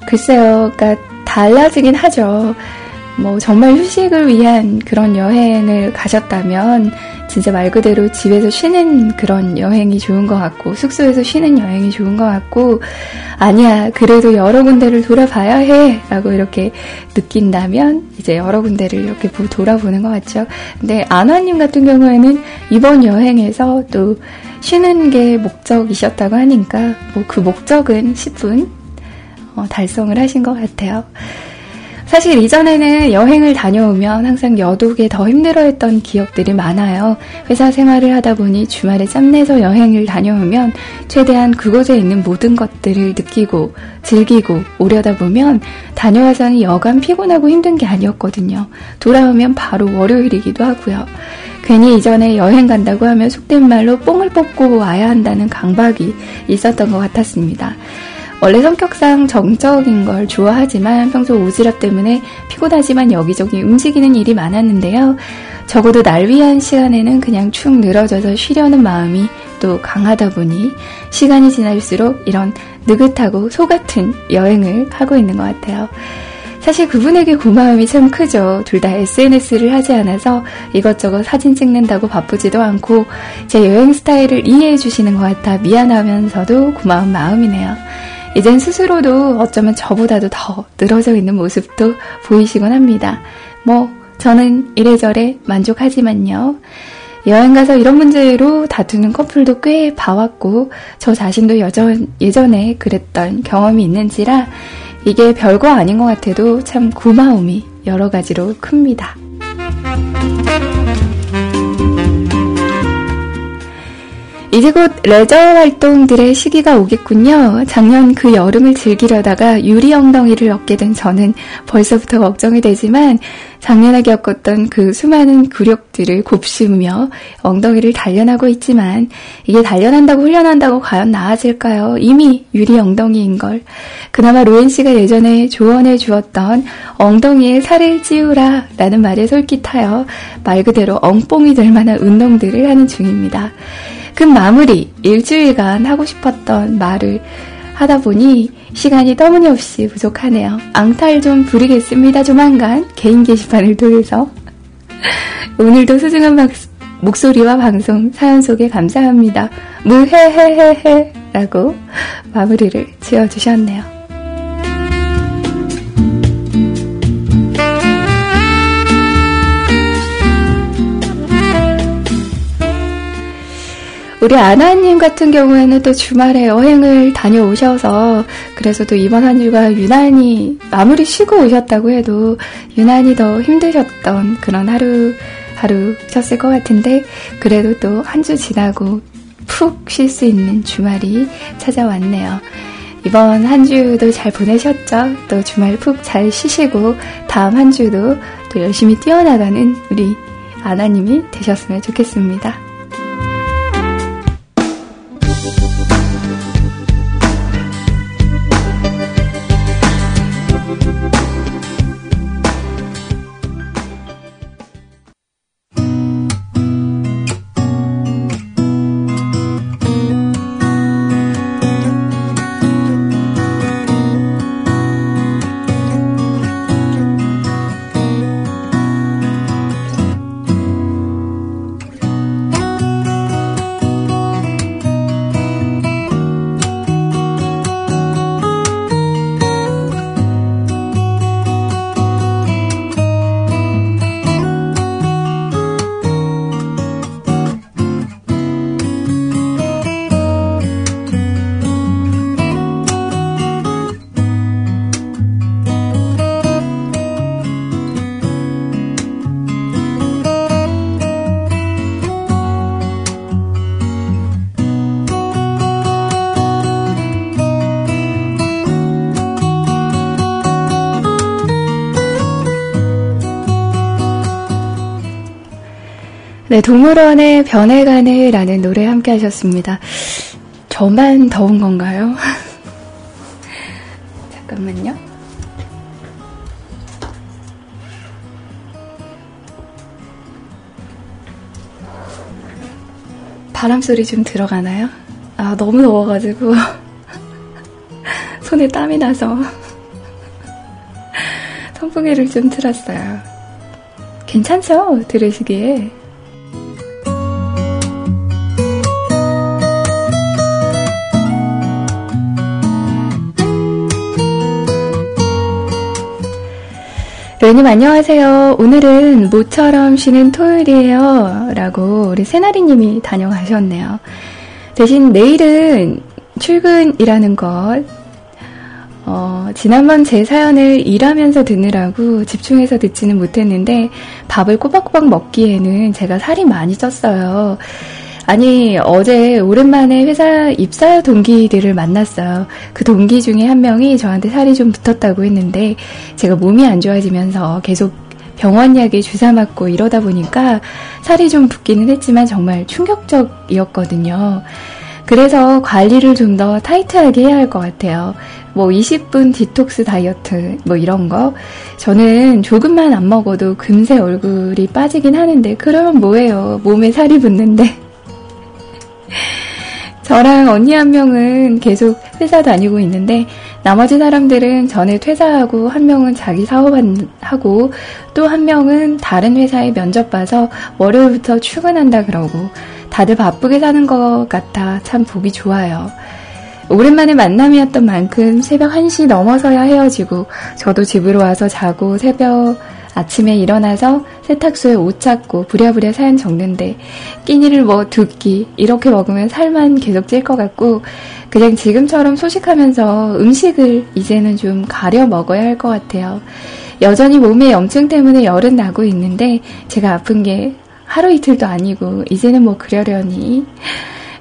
글쎄요, 그러니까 달라지긴 하죠. 뭐 정말 휴식을 위한 그런 여행을 가셨다면 진짜 말 그대로 집에서 쉬는 그런 여행이 좋은 것 같고, 숙소에서 쉬는 여행이 좋은 것 같고, 아니야, 그래도 여러 군데를 돌아봐야 해! 라고 이렇게 느낀다면, 이제 여러 군데를 이렇게 돌아보는 것 같죠. 근데 아나님 같은 경우에는 이번 여행에서 또 쉬는 게 목적이셨다고 하니까, 뭐 그 목적은 10분 어, 달성을 하신 것 같아요. 사실 이전에는 여행을 다녀오면 항상 여독에 더 힘들어했던 기억들이 많아요. 회사 생활을 하다 보니 주말에 짬내서 여행을 다녀오면 최대한 그곳에 있는 모든 것들을 느끼고 즐기고 오려다 보면 다녀와서는 여간 피곤하고 힘든 게 아니었거든요. 돌아오면 바로 월요일이기도 하고요. 괜히 이전에 여행 간다고 하면 속된 말로 뽕을 뽑고 와야 한다는 강박이 있었던 것 같았습니다. 원래 성격상 정적인 걸 좋아하지만 평소 오지랖 때문에 피곤하지만 여기저기 움직이는 일이 많았는데요. 적어도 날 위한 시간에는 그냥 축 늘어져서 쉬려는 마음이 또 강하다 보니 시간이 지날수록 이런 느긋하고 소 같은 여행을 하고 있는 것 같아요. 사실 그분에게 고마움이 참 크죠. 둘 다 SNS를 하지 않아서 이것저것 사진 찍는다고 바쁘지도 않고 제 여행 스타일을 이해해 주시는 것 같아 미안하면서도 고마운 마음이네요. 이젠 스스로도 어쩌면 저보다도 더 늘어져 있는 모습도 보이시곤 합니다. 뭐, 저는 이래저래 만족하지만요. 여행 가서 이런 문제로 다투는 커플도 꽤 봐왔고, 저 자신도 여전, 예전에 그랬던 경험이 있는지라, 이게 별거 아닌 것 같아도 참 고마움이 여러 가지로 큽니다. 이제 곧 레저 활동들의 시기가 오겠군요. 작년 그 여름을 즐기려다가 유리 엉덩이를 얻게 된 저는 벌써부터 걱정이 되지만 작년에 겪었던 그 수많은 굴욕들을 곱씹으며 엉덩이를 단련하고 있지만 이게 단련한다고 훈련한다고 과연 나아질까요? 이미 유리 엉덩이인 걸. 그나마 로엔 씨가 예전에 조언해 주었던 엉덩이에 살을 찌우라 라는 말에 솔깃하여 말 그대로 엉뽕이 될 만한 운동들을 하는 중입니다. 그 마무리, 일주일간 하고 싶었던 말을 하다 보니 시간이 터무니없이 부족하네요. 앙탈 좀 부리겠습니다. 조만간 개인 게시판을 통해서. <laughs> 오늘도 소중한 막, 목소리와 방송 사연 속에 감사합니다. 무해해해해 라고 마무리를 지어주셨네요. 우리 아나님 같은 경우에는 또 주말에 여행을 다녀오셔서 그래서 또 이번 한 주가 유난히 마무리 쉬고 오셨다고 해도 유난히 더 힘드셨던 그런 하루 하루 셨을 것 같은데 그래도 또 한 주 지나고 푹 쉴 수 있는 주말이 찾아왔네요. 이번 한 주도 잘 보내셨죠? 또 주말 푹 잘 쉬시고 다음 한 주도 또 열심히 뛰어나가는 우리 아나님이 되셨으면 좋겠습니다. 네, 동물원의 변해가네라는 노래 함께 하셨습니다. 저만 더운 건가요? <laughs> 잠깐만요. 바람 소리 좀 들어가나요? 아, 너무 더워가지고 <laughs> 손에 땀이 나서 <laughs> 선풍기를 좀 틀었어요. 괜찮죠? 들으시기에. 레님 안녕하세요. 오늘은 모처럼 쉬는 토요일이에요. 라고 우리 세나리님이 다녀가셨네요. 대신 내일은 출근이라는 것, 어, 지난번 제 사연을 일하면서 듣느라고 집중해서 듣지는 못했는데 밥을 꼬박꼬박 먹기에는 제가 살이 많이 쪘어요. 아니, 어제 오랜만에 회사 입사 동기들을 만났어요. 그 동기 중에 한 명이 저한테 살이 좀 붙었다고 했는데, 제가 몸이 안 좋아지면서 계속 병원 약에 주사 맞고 이러다 보니까 살이 좀 붙기는 했지만 정말 충격적이었거든요. 그래서 관리를 좀 더 타이트하게 해야 할 것 같아요. 뭐 20분 디톡스 다이어트 뭐 이런 거 저는 조금만 안 먹어도 금세 얼굴이 빠지긴 하는데 그러면 뭐예요 몸에 살이 붙는데 저랑 언니 한 명은 계속 회사 다니고 있는데 나머지 사람들은 전에 퇴사하고 한 명은 자기 사업하고 또 한 명은 다른 회사에 면접 봐서 월요일부터 출근한다 그러고 다들 바쁘게 사는 것 같아 참 보기 좋아요. 오랜만에 만남이었던 만큼 새벽 1시 넘어서야 헤어지고 저도 집으로 와서 자고 새벽 아침에 일어나서 세탁소에 옷 찾고 부랴부랴 사연 적는데 끼니를 뭐 두 끼 이렇게 먹으면 살만 계속 찔 것 같고 그냥 지금처럼 소식하면서 음식을 이제는 좀 가려 먹어야 할 것 같아요. 여전히 몸에 염증 때문에 열은 나고 있는데 제가 아픈 게 하루 이틀도 아니고 이제는 뭐 그러려니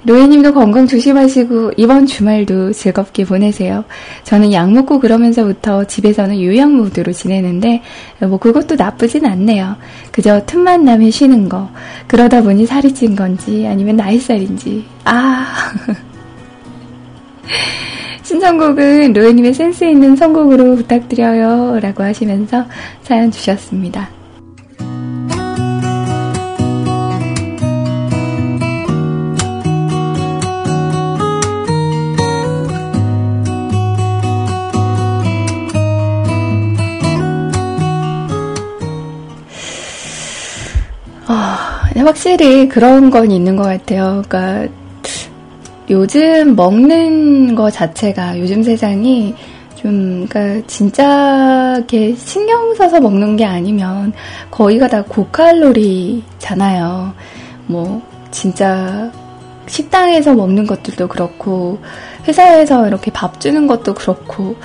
로이님도 건강 조심하시고 이번 주말도 즐겁게 보내세요. 저는 약 먹고 그러면서부터 집에서는 요양 모드로 지내는데 뭐 그것도 나쁘진 않네요. 그저 틈만 나면 쉬는 거. 그러다 보니 살이 찐 건지 아니면 나이살인지. 아. <laughs> 신청곡은 로이님의 센스 있는 선곡으로 부탁드려요. 라고 하시면서 사연 주셨습니다. 확실히 그런 건 있는 것 같아요. 그러니까 요즘 먹는 거 자체가 요즘 세상이 좀 그러니까 진짜 이렇게 신경 써서 먹는 게 아니면 거의가 다 고칼로리잖아요. 뭐 진짜 식당에서 먹는 것들도 그렇고 회사에서 이렇게 밥 주는 것도 그렇고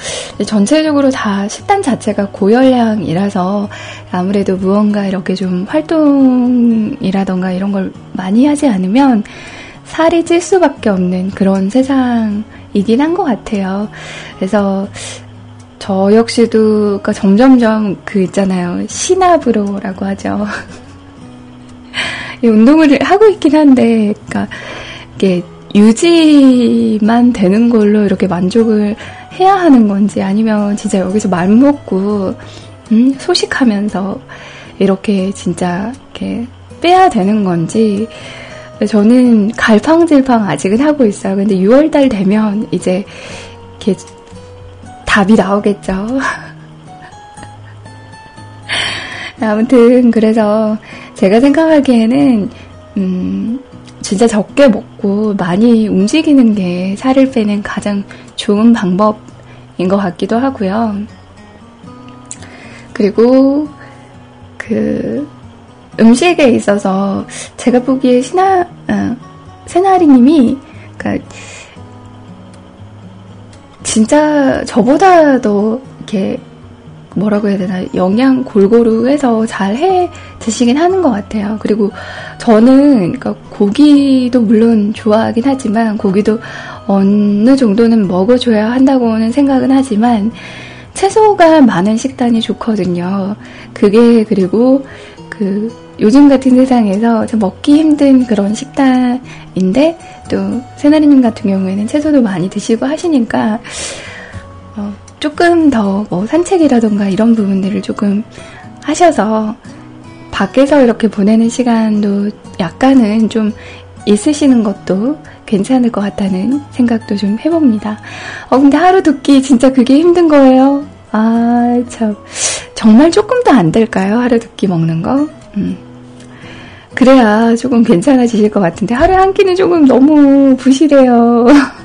전체적으로 다 식단 자체가 고열량이라서 아무래도 무언가 이렇게 좀 활동이라던가 이런 걸 많이 하지 않으면 살이 찔 수밖에 없는 그런 세상이긴 한 것 같아요. 그래서 저 역시도 그러니까 점점점 그 있잖아요. 신압으로라고 하죠. <laughs> 운동을 하고 있긴 한데, 그러니까 이게 유지만 되는 걸로 이렇게 만족을 해야 하는 건지 아니면 진짜 여기서 말 먹고 음, 소식하면서 이렇게 진짜 이렇게 빼야 되는 건지 저는 갈팡질팡 아직은 하고 있어요. 근데 6월달 되면 이제 이렇게 답이 나오겠죠. <laughs> 아무튼 그래서 제가 생각하기에는 음, 진짜 적게 먹고 많이 움직이는 게 살을 빼는 가장 좋은 방법인 것 같기도 하고요. 그리고 그 음식에 있어서 제가 보기에 신하 어, 세나리님이 그러니까 진짜 저보다도 이렇게 뭐라고 해야 되나 영양 골고루 해서 잘 해 드시긴 하는 것 같아요. 그리고 저는 그러니까 고기도 물론 좋아하긴 하지만 고기도 어느 정도는 먹어줘야 한다고는 생각은 하지만 채소가 많은 식단이 좋거든요. 그게 그리고 그 요즘 같은 세상에서 먹기 힘든 그런 식단인데 또 세나리님 같은 경우에는 채소도 많이 드시고 하시니까 어, 조금 더 뭐 산책이라던가 이런 부분들을 조금 하셔서 밖에서 이렇게 보내는 시간도 약간은 좀 있으시는 것도 괜찮을 것 같다는 생각도 좀 해봅니다. 어, 근데 하루 듣기 진짜 그게 힘든 거예요. 아, 참. 정말 조금도 안 될까요? 하루 듣기 먹는 거? 음. 그래야 조금 괜찮아지실 것 같은데 하루에 한 끼는 조금 너무 부실해요. <laughs>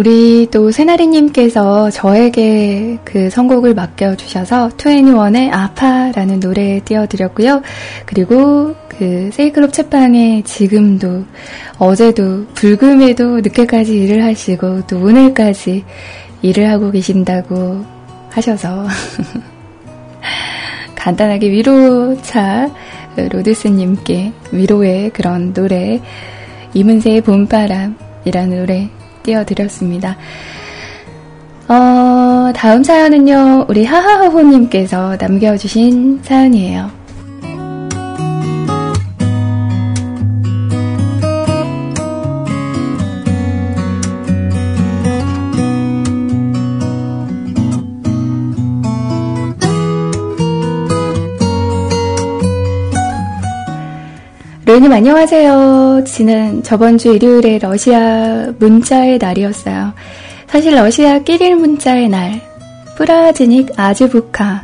우리 또 새나리님께서 저에게 그 선곡을 맡겨주셔서 2NE1의 아파라는 노래 띄워드렸고요. 그리고 그 세이클럽 채빵에 지금도 어제도 불금에도 늦게까지 일을 하시고 또 오늘까지 일을 하고 계신다고 하셔서 <laughs> 간단하게 위로차 로드스님께 위로의 그런 노래 이문세의 봄바람 이라는 노래 띄워드렸습니다. 어, 다음 사연은요, 우리 하하호호님께서 남겨주신 사연이에요. 로이님 안녕하세요. 지난 저번 주 일요일에 러시아 문자의 날이었어요. 사실 러시아 끼릴 문자의 날, 프라즈닉 아즈부카가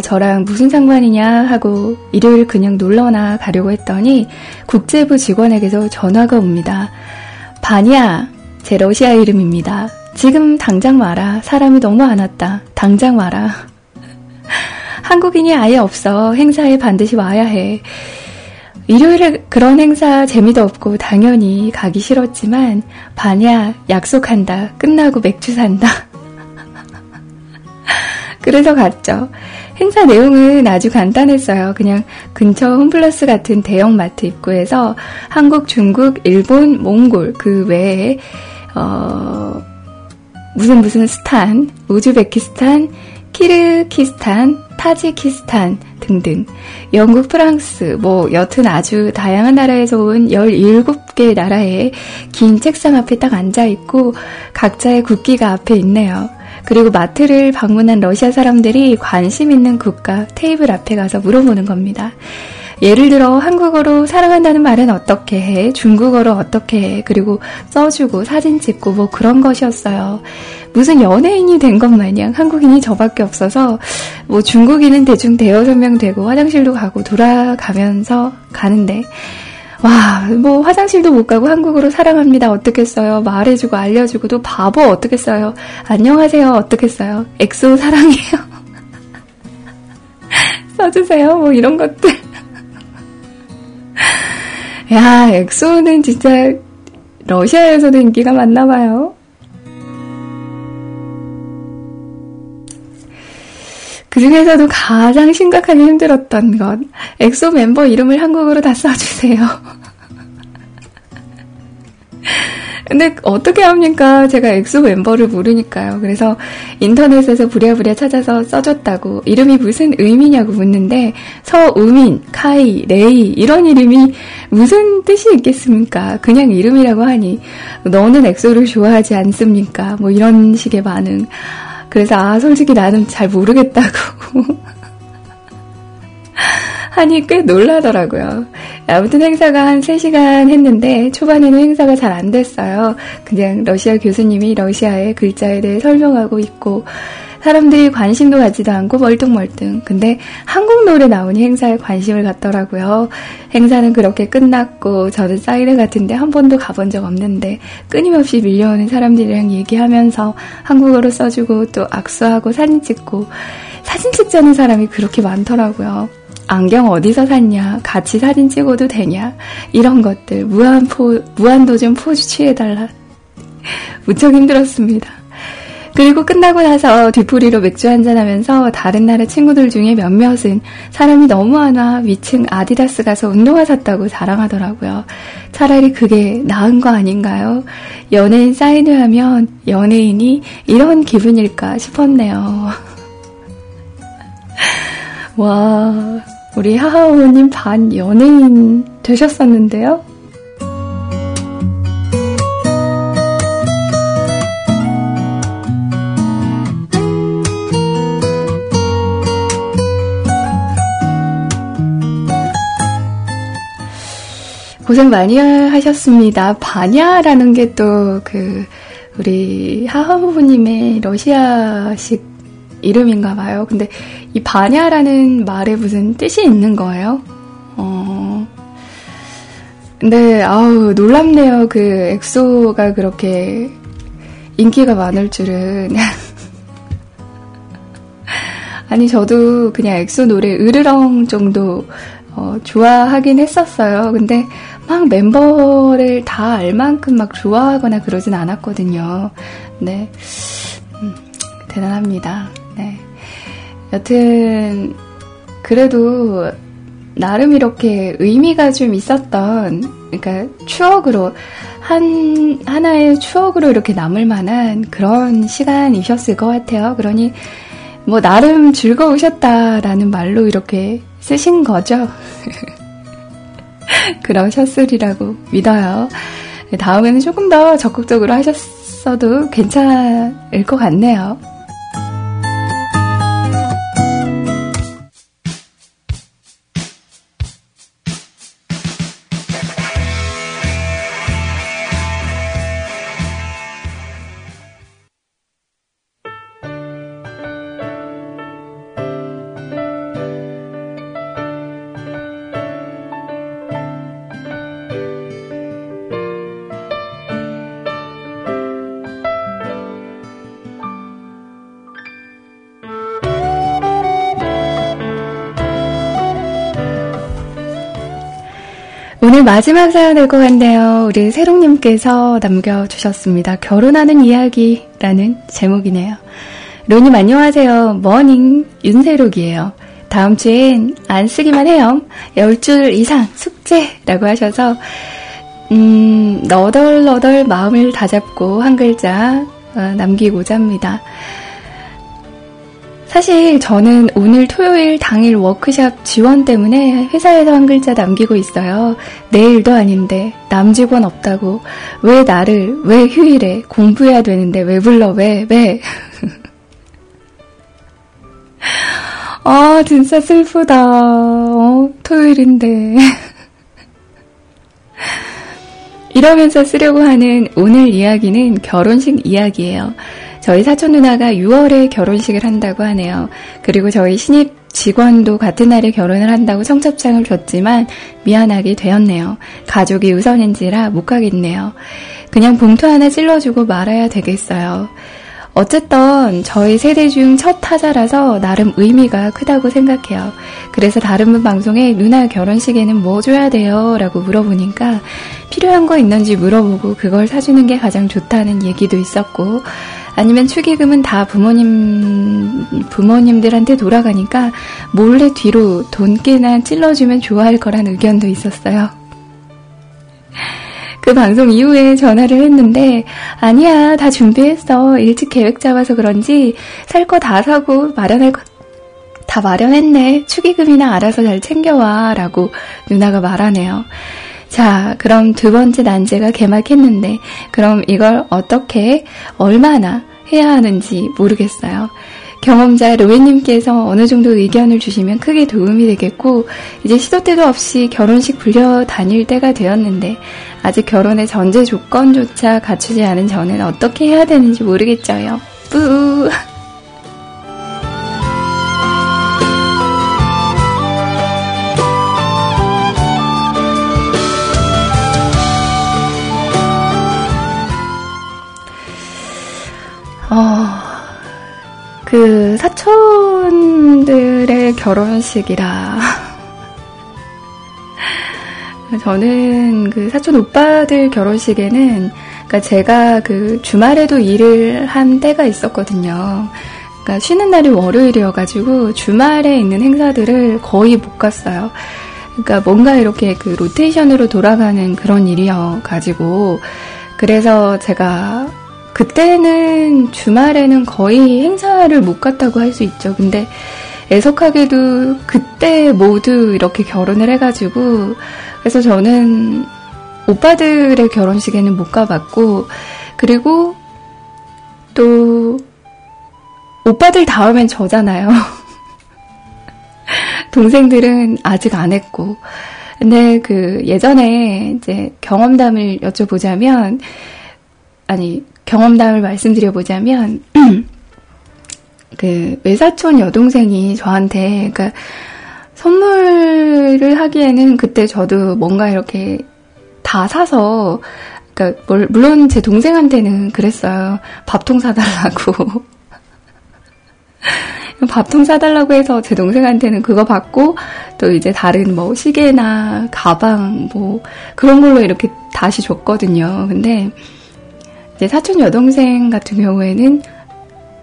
저랑 무슨 상관이냐 하고 일요일 그냥 놀러나 가려고 했더니 국제부 직원에게서 전화가 옵니다. 바냐, 제 러시아 이름입니다. 지금 당장 와라. 사람이 너무 많았다. 당장 와라. <laughs> 한국인이 아예 없어. 행사에 반드시 와야 해. 일요일에 그런 행사 재미도 없고 당연히 가기 싫었지만 반야 약속한다. 끝나고 맥주 산다. <laughs> 그래서 갔죠. 행사 내용은 아주 간단했어요. 그냥 근처 홈플러스 같은 대형 마트 입구에서 한국, 중국, 일본, 몽골 그 외에 어 무슨 무슨 스탄, 우즈베키스탄, 키르키스탄, 타지키스탄 등등 영국, 프랑스 뭐 여튼 아주 다양한 나라에서 온 17개 나라에 긴 책상 앞에 딱 앉아 있고 각자의 국기가 앞에 있네요. 그리고 마트를 방문한 러시아 사람들이 관심 있는 국가 테이블 앞에 가서 물어보는 겁니다. 예를 들어 한국어로 사랑한다는 말은 어떻게 해? 중국어로 어떻게 해? 그리고 써주고 사진 찍고 뭐 그런 것이었어요. 무슨 연예인이 된 것 마냥 한국인이 저밖에 없어서 뭐 중국인은 대충 대여섯 명 되고 화장실도 가고 돌아가면서 가는데 와, 뭐 화장실도 못 가고 한국어로 사랑합니다. 어떻겠어요? 말해주고 알려주고 또 바보 어떻겠어요? 안녕하세요. 어떻겠어요? 엑소 사랑해요. <laughs> 써주세요. 뭐 이런 것들. <laughs> 야, 엑소는 진짜 러시아에서도 인기가 많나 봐요. 그 중에서도 가장 심각하게 힘들었던 건 엑소 멤버 이름을 한국어로 다 써주세요. <laughs> 근데 어떻게 합니까? 제가 엑소 멤버를 모르니까요. 그래서 인터넷에서 부랴부랴 찾아서 써줬다고 이름이 무슨 의미냐고 묻는데 서우민, 카이, 레이 이런 이름이 무슨 뜻이 있겠습니까? 그냥 이름이라고 하니 너는 엑소를 좋아하지 않습니까? 뭐 이런 식의 반응. 그래서 아 솔직히 나는 잘 모르겠다고 <laughs> 하니 꽤 놀라더라고요. 아무튼 행사가 한 3시간 했는데 초반에는 행사가 잘 안 됐어요. 그냥 러시아 교수님이 러시아의 글자에 대해 설명하고 있고 사람들이 관심도 갖지도 않고 멀뚱멀뚱. 근데 한국 노래 나오니 행사에 관심을 갖더라고요. 행사는 그렇게 끝났고 저는 사인회 같은데 한 번도 가본 적 없는데 끊임없이 밀려오는 사람들이랑 얘기하면서 한국어로 써주고 또 악수하고 사진 찍고 사진 찍자는 사람이 그렇게 많더라고요. 안경 어디서 샀냐? 같이 사진 찍어도 되냐? 이런 것들 무한 포 무한도전 포즈 취해달라. <laughs> 무척 힘들었습니다. 그리고 끝나고 나서 뒤풀이로 맥주 한잔하면서 다른 나라 친구들 중에 몇몇은 사람이 너무 많아 위층 아디다스 가서 운동화 샀다고 자랑하더라고요. 차라리 그게 나은 거 아닌가요? 연예인 사인을 하면 연예인이 이런 기분일까 싶었네요. <laughs> 와, 우리 하하오님 반 연예인 되셨었는데요? 고생 많이 하셨습니다. 바냐라는 게 또 그 우리 하하부부님의 러시아식 이름인가 봐요. 근데 이 바냐라는 말에 무슨 뜻이 있는 거예요? 어. 근데 아우 놀랍네요. 그 엑소가 그렇게 인기가 많을 줄은. <laughs> 아니 저도 그냥 엑소 노래 으르렁 정도 어, 좋아하긴 했었어요. 근데 막 멤버를 다 알 만큼 막 좋아하거나 그러진 않았거든요. 네. 음, 대단합니다. 네. 여튼, 그래도, 나름 이렇게 의미가 좀 있었던, 그러니까 추억으로, 한, 하나의 추억으로 이렇게 남을 만한 그런 시간이셨을 것 같아요. 그러니, 뭐, 나름 즐거우셨다라는 말로 이렇게 쓰신 거죠. <laughs> 그러셨으리라고 믿어요. 다음에는 조금 더 적극적으로 하셨어도 괜찮을 것 같네요. 마지막 사연 될것 같네요. 우리 세롱님께서 남겨주셨습니다. 결혼하는 이야기라는 제목이네요. 로님 안녕하세요. 머닝 윤세록이에요. 다음 주엔 안 쓰기만 해요. 10줄 이상 숙제라고 하셔서 음, 너덜너덜 마음을 다잡고 한 글자 어, 남기고자 합니다. 사실 저는 오늘 토요일 당일 워크샵 지원 때문에 회사에서 한 글자 남기고 있어요. 내일도 아닌데 남직원 없다고 왜 나를 왜 휴일에 공부해야 되는데 왜 불러 왜 왜? <laughs> 아 진짜 슬프다. 어, 토요일인데. <laughs> 이러면서 쓰려고 하는 오늘 이야기는 결혼식 이야기예요. 저희 사촌 누나가 6월에 결혼식을 한다고 하네요. 그리고 저희 신입 직원도 같은 날에 결혼을 한다고 청첩장을 줬지만 미안하게 되었네요. 가족이 우선인지라 못 가겠네요. 그냥 봉투 하나 찔러주고 말아야 되겠어요. 어쨌든 저희 세대 중 첫 타자라서 나름 의미가 크다고 생각해요. 그래서 다른 분 방송에 누나 결혼식에는 뭐 줘야 돼요? 라고 물어보니까 필요한 거 있는지 물어보고 그걸 사주는 게 가장 좋다는 얘기도 있었고 아니면 축의금은 다 부모님 부모님들한테 돌아가니까 몰래 뒤로 돈 꽤나 찔러주면 좋아할 거란 의견도 있었어요. 그 방송 이후에 전화를 했는데 아니야 다 준비했어 일찍 계획 잡아서 그런지 살 거 다 사고 마련할 거다 마련했네 축의금이나 알아서 잘 챙겨와 라고 누나가 말하네요. 자, 그럼 두 번째 난제가 개막했는데, 그럼 이걸 어떻게, 얼마나 해야 하는지 모르겠어요. 경험자 로에님께서 어느 정도 의견을 주시면 크게 도움이 되겠고, 이제 시도 때도 없이 결혼식 불려 다닐 때가 되었는데, 아직 결혼의 전제 조건조차 갖추지 않은 저는 어떻게 해야 되는지 모르겠죠요. 뿌! 그 사촌들의 결혼식이라 <laughs> 저는 그 사촌 오빠들 결혼식에는 그러니까 제가 그 주말에도 일을 한 때가 있었거든요. 그러니까 쉬는 날이 월요일이어가지고 주말에 있는 행사들을 거의 못 갔어요. 그러니까 뭔가 이렇게 그 로테이션으로 돌아가는 그런 일이어가지고 그래서 제가 그때는 주말에는 거의 행사를 못 갔다고 할 수 있죠. 근데 애석하게도 그때 모두 이렇게 결혼을 해가지고 그래서 저는 오빠들의 결혼식에는 못 가봤고 그리고 또 오빠들 다음엔 저잖아요. <laughs> 동생들은 아직 안 했고. 근데 그 예전에 이제 경험담을 여쭤보자면 아니 경험담을 말씀드려보자면, <clears throat> 그, 외사촌 여동생이 저한테, 그니까, 선물을 하기에는 그때 저도 뭔가 이렇게 다 사서, 그니까, 물론 제 동생한테는 그랬어요. 밥통 사달라고. <laughs> 밥통 사달라고 해서 제 동생한테는 그거 받고 또 이제 다른 뭐 시계나 가방 뭐 그런 걸로 이렇게 다시 줬거든요. 근데 이제 사촌 여동생 같은 경우에는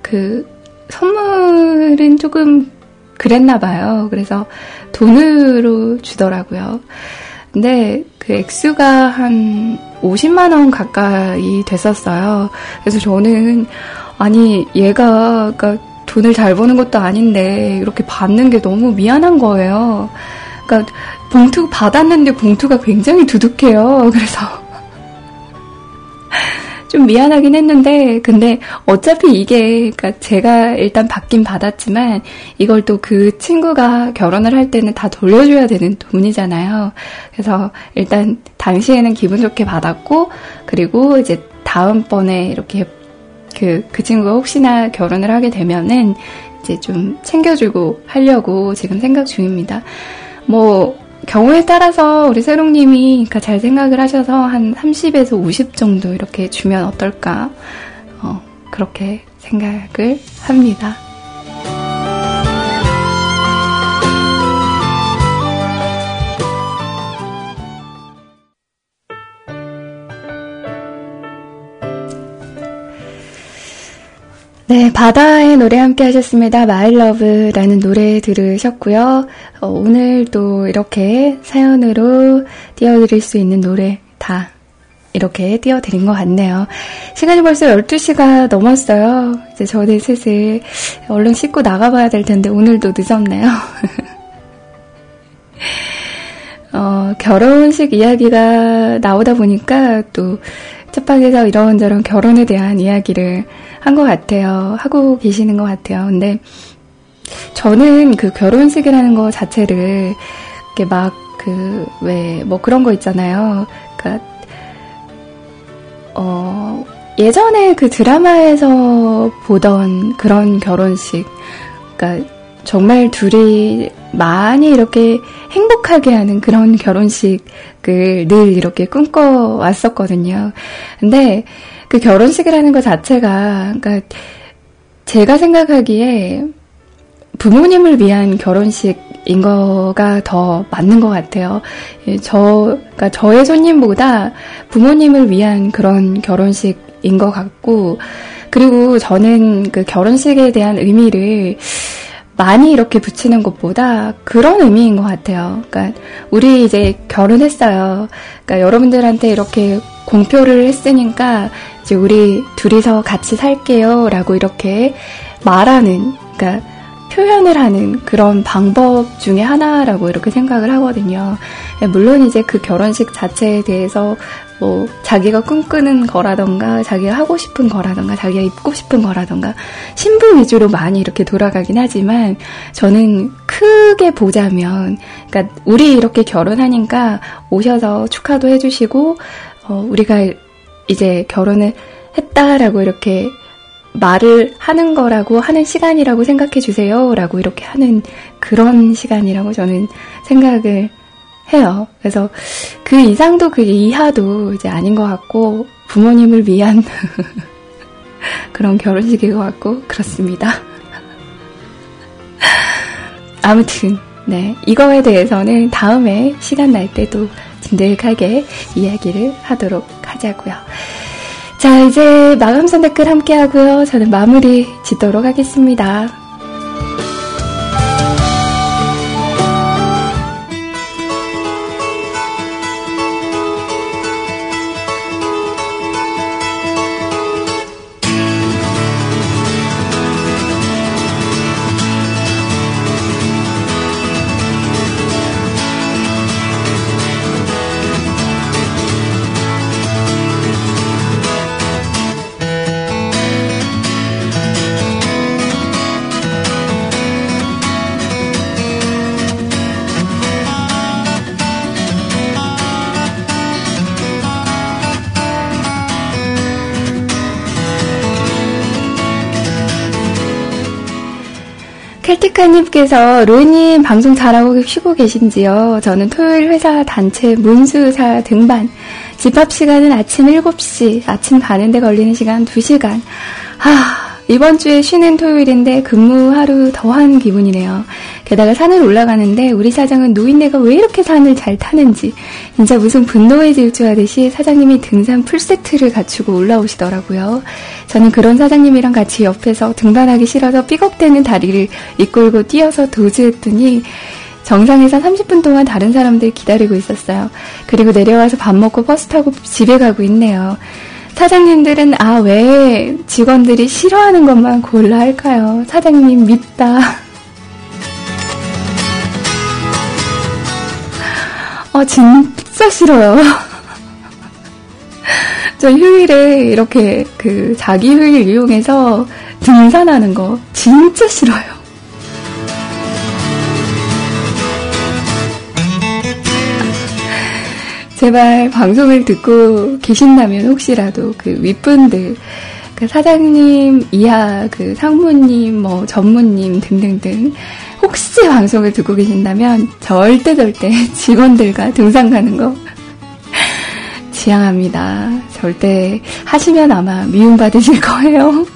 그 선물은 조금 그랬나 봐요. 그래서 돈으로 주더라고요. 근데 그 액수가 한 50만 원 가까이 됐었어요. 그래서 저는 아니 얘가 그러니까 돈을 잘 버는 것도 아닌데 이렇게 받는 게 너무 미안한 거예요. 그러니까 봉투 받았는데 봉투가 굉장히 두둑해요. <laughs> 그래서 좀 미안하긴 했는데, 근데 어차피 이게, 그니까 제가 일단 받긴 받았지만, 이걸 또 그 친구가 결혼을 할 때는 다 돌려줘야 되는 돈이잖아요. 그래서 일단 당시에는 기분 좋게 받았고, 그리고 이제 다음번에 이렇게 그, 그 친구가 혹시나 결혼을 하게 되면은 이제 좀 챙겨주고 하려고 지금 생각 중입니다. 뭐, 경우에 따라서 우리 세롱님이 그러니까 잘 생각을 하셔서 한 30에서 50 정도 이렇게 주면 어떨까, 어, 그렇게 생각을 합니다. 네, 바다의 노래 함께 하셨습니다. Love라는 노래 들으셨고요. 어, 오늘 또 이렇게 사연으로 띄워드릴 수 있는 노래 다 이렇게 띄워드린 것 같네요. 시간이 벌써 12시가 넘었어요. 이제 저는 슬슬 얼른 씻고 나가봐야 될 텐데 오늘도 늦었네요. <laughs> 어, 결혼식 이야기가 나오다 보니까 또 책방에서 이런저런 결혼에 대한 이야기를 한 것 같아요. 하고 계시는 것 같아요. 근데 저는 그 결혼식이라는 거 자체를 이렇게 막 그 왜 뭐 그런 거 있잖아요. 그러니까 어 예전에 그 드라마에서 보던 그런 결혼식, 그러니까 정말 둘이 많이 이렇게 행복하게 하는 그런 결혼식을 늘 이렇게 꿈꿔왔었거든요. 근데 그 결혼식이라는 것 자체가, 그러니까 제가 생각하기에 부모님을 위한 결혼식인 거가 더 맞는 것 같아요. 예, 저, 그러니까 저의 손님보다 부모님을 위한 그런 결혼식인 것 같고, 그리고 저는 그 결혼식에 대한 의미를 많이 이렇게 붙이는 것보다 그런 의미인 것 같아요. 그러니까 우리 이제 결혼했어요. 그러니까 여러분들한테 이렇게 공표를 했으니까 이제 우리 둘이서 같이 살게요라고 이렇게 말하는 그러니까 표현을 하는 그런 방법 중에 하나라고 이렇게 생각을 하거든요. 물론 이제 그 결혼식 자체에 대해서 뭐 자기가 꿈꾸는 거라던가 자기가 하고 싶은 거라던가 자기가 입고 싶은 거라던가 신부 위주로 많이 이렇게 돌아가긴 하지만 저는 크게 보자면 그러니까 우리 이렇게 결혼하니까 오셔서 축하도 해주시고 어, 우리가 이제 결혼을 했다라고 이렇게 말을 하는 거라고 하는 시간이라고 생각해 주세요. 라고 이렇게 하는 그런 시간이라고 저는 생각을 해요. 그래서 그 이상도 그 이하도 이제 아닌 것 같고 부모님을 위한 <laughs> 그런 결혼식인 것 같고 그렇습니다. <laughs> 아무튼 네 이거에 대해서는 다음에 시간 날 때도 진득하게 이야기를 하도록 하자고요. 자 이제 마감선 댓글 함께 하고요. 저는 마무리 짓도록 하겠습니다. 켈티카님께서 로이님 방송 잘하고 쉬고 계신지요? 저는 토요일 회사 단체 문수사 등반. 집합 시간은 아침 7시, 아침 가는데 걸리는 시간 2시간. 하, 이번 주에 쉬는 토요일인데 근무 하루 더한 기분이네요. 게다가 산을 올라가는데 우리 사장은 노인네가 왜 이렇게 산을 잘 타는지 진짜 무슨 분노에 질주하듯이 사장님이 등산 풀세트를 갖추고 올라오시더라고요. 저는 그런 사장님이랑 같이 옆에서 등반하기 싫어서 삐걱대는 다리를 이끌고 뛰어서 도주했더니 정상에서 30분 동안 다른 사람들 기다리고 있었어요. 그리고 내려와서 밥 먹고 버스 타고 집에 가고 있네요. 사장님들은 아, 왜 직원들이 싫어하는 것만 골라 할까요? 사장님 밉다. <laughs> 아, 진짜 싫어요. <laughs> 저 휴일에 이렇게 그 자기 휴일 이용해서 등산하는 거 진짜 싫어요. 제발 방송을 듣고 계신다면 혹시라도 그 윗분들, 그 사장님 이하 그 상무님, 뭐 전무님 등등등 혹시 방송을 듣고 계신다면 절대 절대 <laughs> 직원들과 등산 가는 거 <laughs> 지향합니다. 절대 하시면 아마 미움받으실 거예요. <laughs>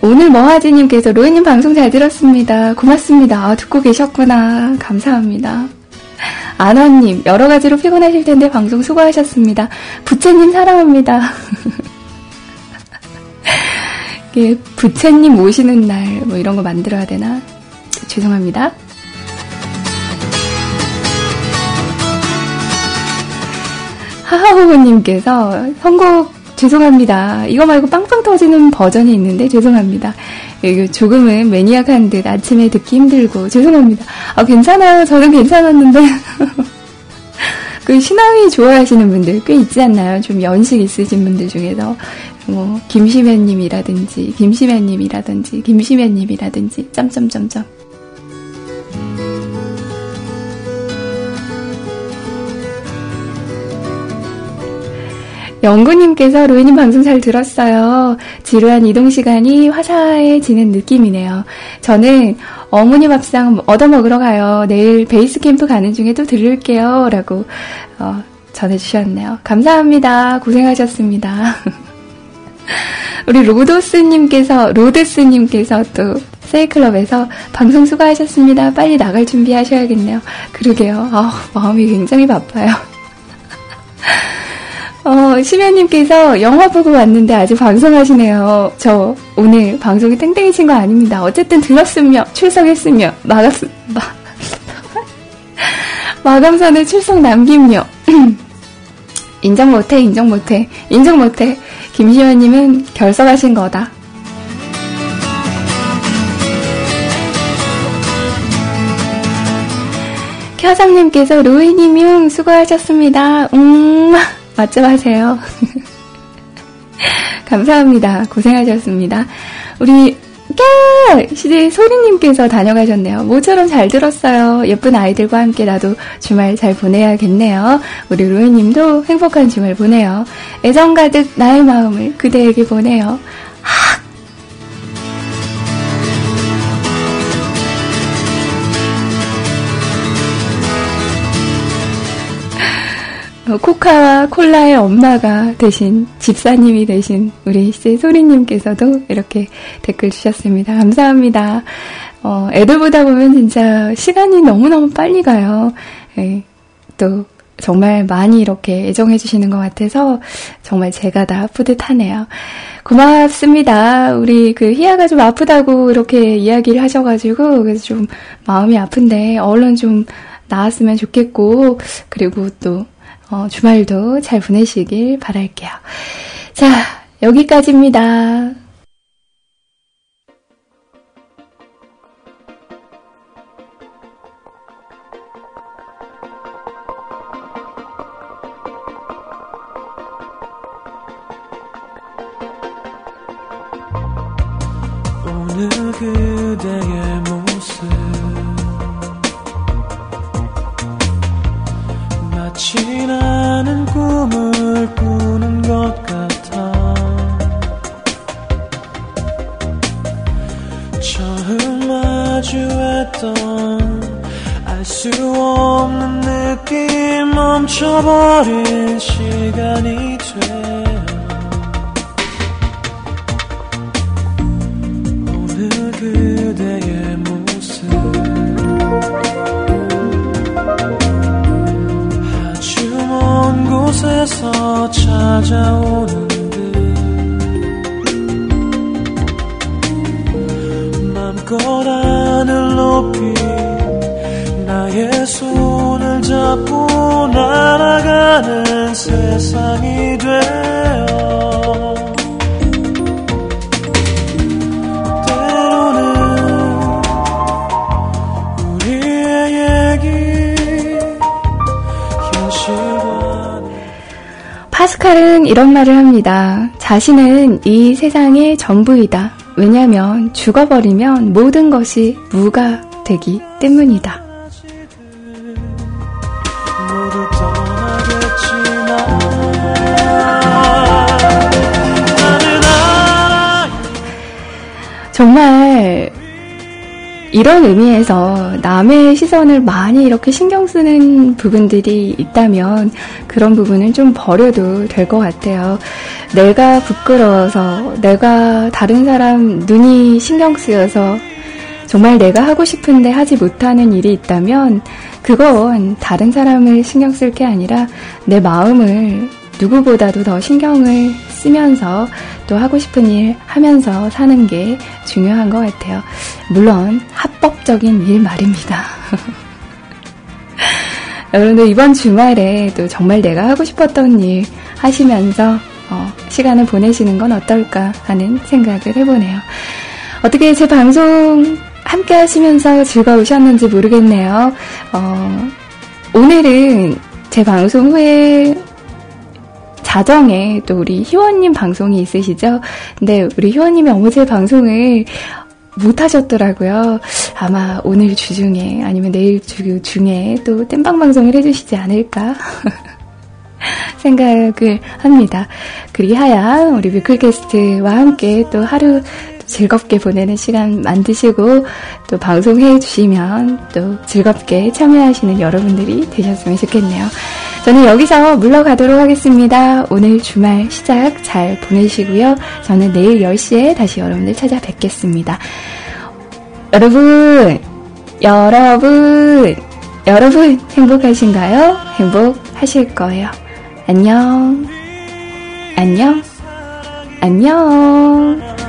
오늘 머하지님께서 로이님 방송 잘 들었습니다. 고맙습니다. 아, 듣고 계셨구나. 감사합니다. 안원님, 여러 가지로 피곤하실 텐데 방송 수고하셨습니다. 부채님 사랑합니다. <laughs> 예, 부채님 오시는 날, 뭐 이런 거 만들어야 되나? 죄송합니다. 하하호호님께서 선곡 죄송합니다. 이거 말고 빵빵 터지는 버전이 있는데 죄송합니다. 조금은 매니악한 듯 아침에 듣기 힘들고 죄송합니다. 아 괜찮아요. 저는 괜찮았는데 <laughs> 그 신앙이 좋아하시는 분들 꽤 있지 않나요? 좀 연식 있으신 분들 중에서 뭐 김시매님이라든지 김시매님이라든지 김시매님이라든지 점점점점 영구님께서 로이님 방송 잘 들었어요. 지루한 이동 시간이 화사해지는 느낌이네요. 저는 어머니 밥상 얻어먹으러 가요. 내일 베이스 캠프 가는 중에 또 들을게요. 라고 어, 전해주셨네요. 감사합니다. 고생하셨습니다. <laughs> 우리 로도스님께서, 로드스님께서 또 세이클럽에서 방송 수고하셨습니다. 빨리 나갈 준비하셔야겠네요. 그러게요. 아, 마음이 굉장히 바빠요. <laughs> 어, 심연님께서 영화 보고 왔는데 아직 방송하시네요. 저 오늘 방송이 땡땡이 친 거 아닙니다. 어쨌든 들었으며, 출석했으며, 마감, 마, <laughs> 마감선에 출석 남김요. <clears throat> 인정 못해, 인정 못해, 인정 못해. 김시연님은 결석하신 거다. 켜상님께서 로이님 용 수고하셨습니다. 음. 맞죠 하세요. <laughs> 감사합니다. 고생하셨습니다. 우리 까! 시대 소리님께서 다녀가셨네요. 모처럼 잘 들었어요. 예쁜 아이들과 함께 나도 주말 잘 보내야겠네요. 우리 로이님도 행복한 주말 보내요. 애정 가득 나의 마음을 그대에게 보내요. 어, 코카와 콜라의 엄마가 되신 집사님이 되신 우리 씨 소리님께서도 이렇게 댓글 주셨습니다. 감사합니다. 어, 애들 보다 보면 진짜 시간이 너무너무 빨리 가요. 예, 또 정말 많이 이렇게 애정해 주시는 것 같아서 정말 제가 다 뿌듯하네요. 고맙습니다. 우리 그 희아가 좀 아프다고 이렇게 이야기를 하셔가지고 그래서 좀 마음이 아픈데 얼른 좀 나았으면 좋겠고 그리고 또 어, 주말도 잘 보내시길 바랄게요. 자, 여기까지입니다. 오늘 그대의 마주했던 알 수 없는 느낌 멈춰버린 시간이 돼 오늘 그대의 곳에서 찾아오는 껏 하늘 높이 나의 손을 잡고 날아가는 세상이 되어 파스칼은 이런 말을 합니다. 자신은 이 세상의 전부이다. 왜냐하면 죽어버리면 모든 것이 무가 되기 때문이다. 정말 이런 의미에서 남의 시선을 많이 이렇게 신경 쓰는 부분들이 있다면 그런 부분은 좀 버려도 될 것 같아요. 내가 부끄러워서, 내가 다른 사람 눈이 신경 쓰여서 정말 내가 하고 싶은데 하지 못하는 일이 있다면 그건 다른 사람을 신경 쓸 게 아니라 내 마음을 누구보다도 더 신경을 쓰면서 또 하고 싶은 일 하면서 사는 게 중요한 것 같아요. 물론 합법적인 일 말입니다. <laughs> 여러분들 이번 주말에 또 정말 내가 하고 싶었던 일 하시면서 어, 시간을 보내시는 건 어떨까 하는 생각을 해보네요. 어떻게 제 방송 함께 하시면서 즐거우셨는지 모르겠네요. 어, 오늘은 제 방송 후에 자정에 또 우리 희원님 방송이 있으시죠? 근데 우리 희원님이 어제 방송을 못 하셨더라고요. 아마 오늘 주중에 아니면 내일 주 중에 또 땜방 방송을 해주시지 않을까 <laughs> 생각을 합니다. 그리하여 우리 뮤클캐스트와 함께 또 하루 즐겁게 보내는 시간 만드시고 또 방송해 주시면 또 즐겁게 참여하시는 여러분들이 되셨으면 좋겠네요. 저는 여기서 물러가도록 하겠습니다. 오늘 주말 시작 잘 보내시고요. 저는 내일 10시에 다시 여러분들 찾아뵙겠습니다. 여러분, 여러분, 여러분 행복하신가요? 행복하실 거예요. 안녕, 안녕, 안녕.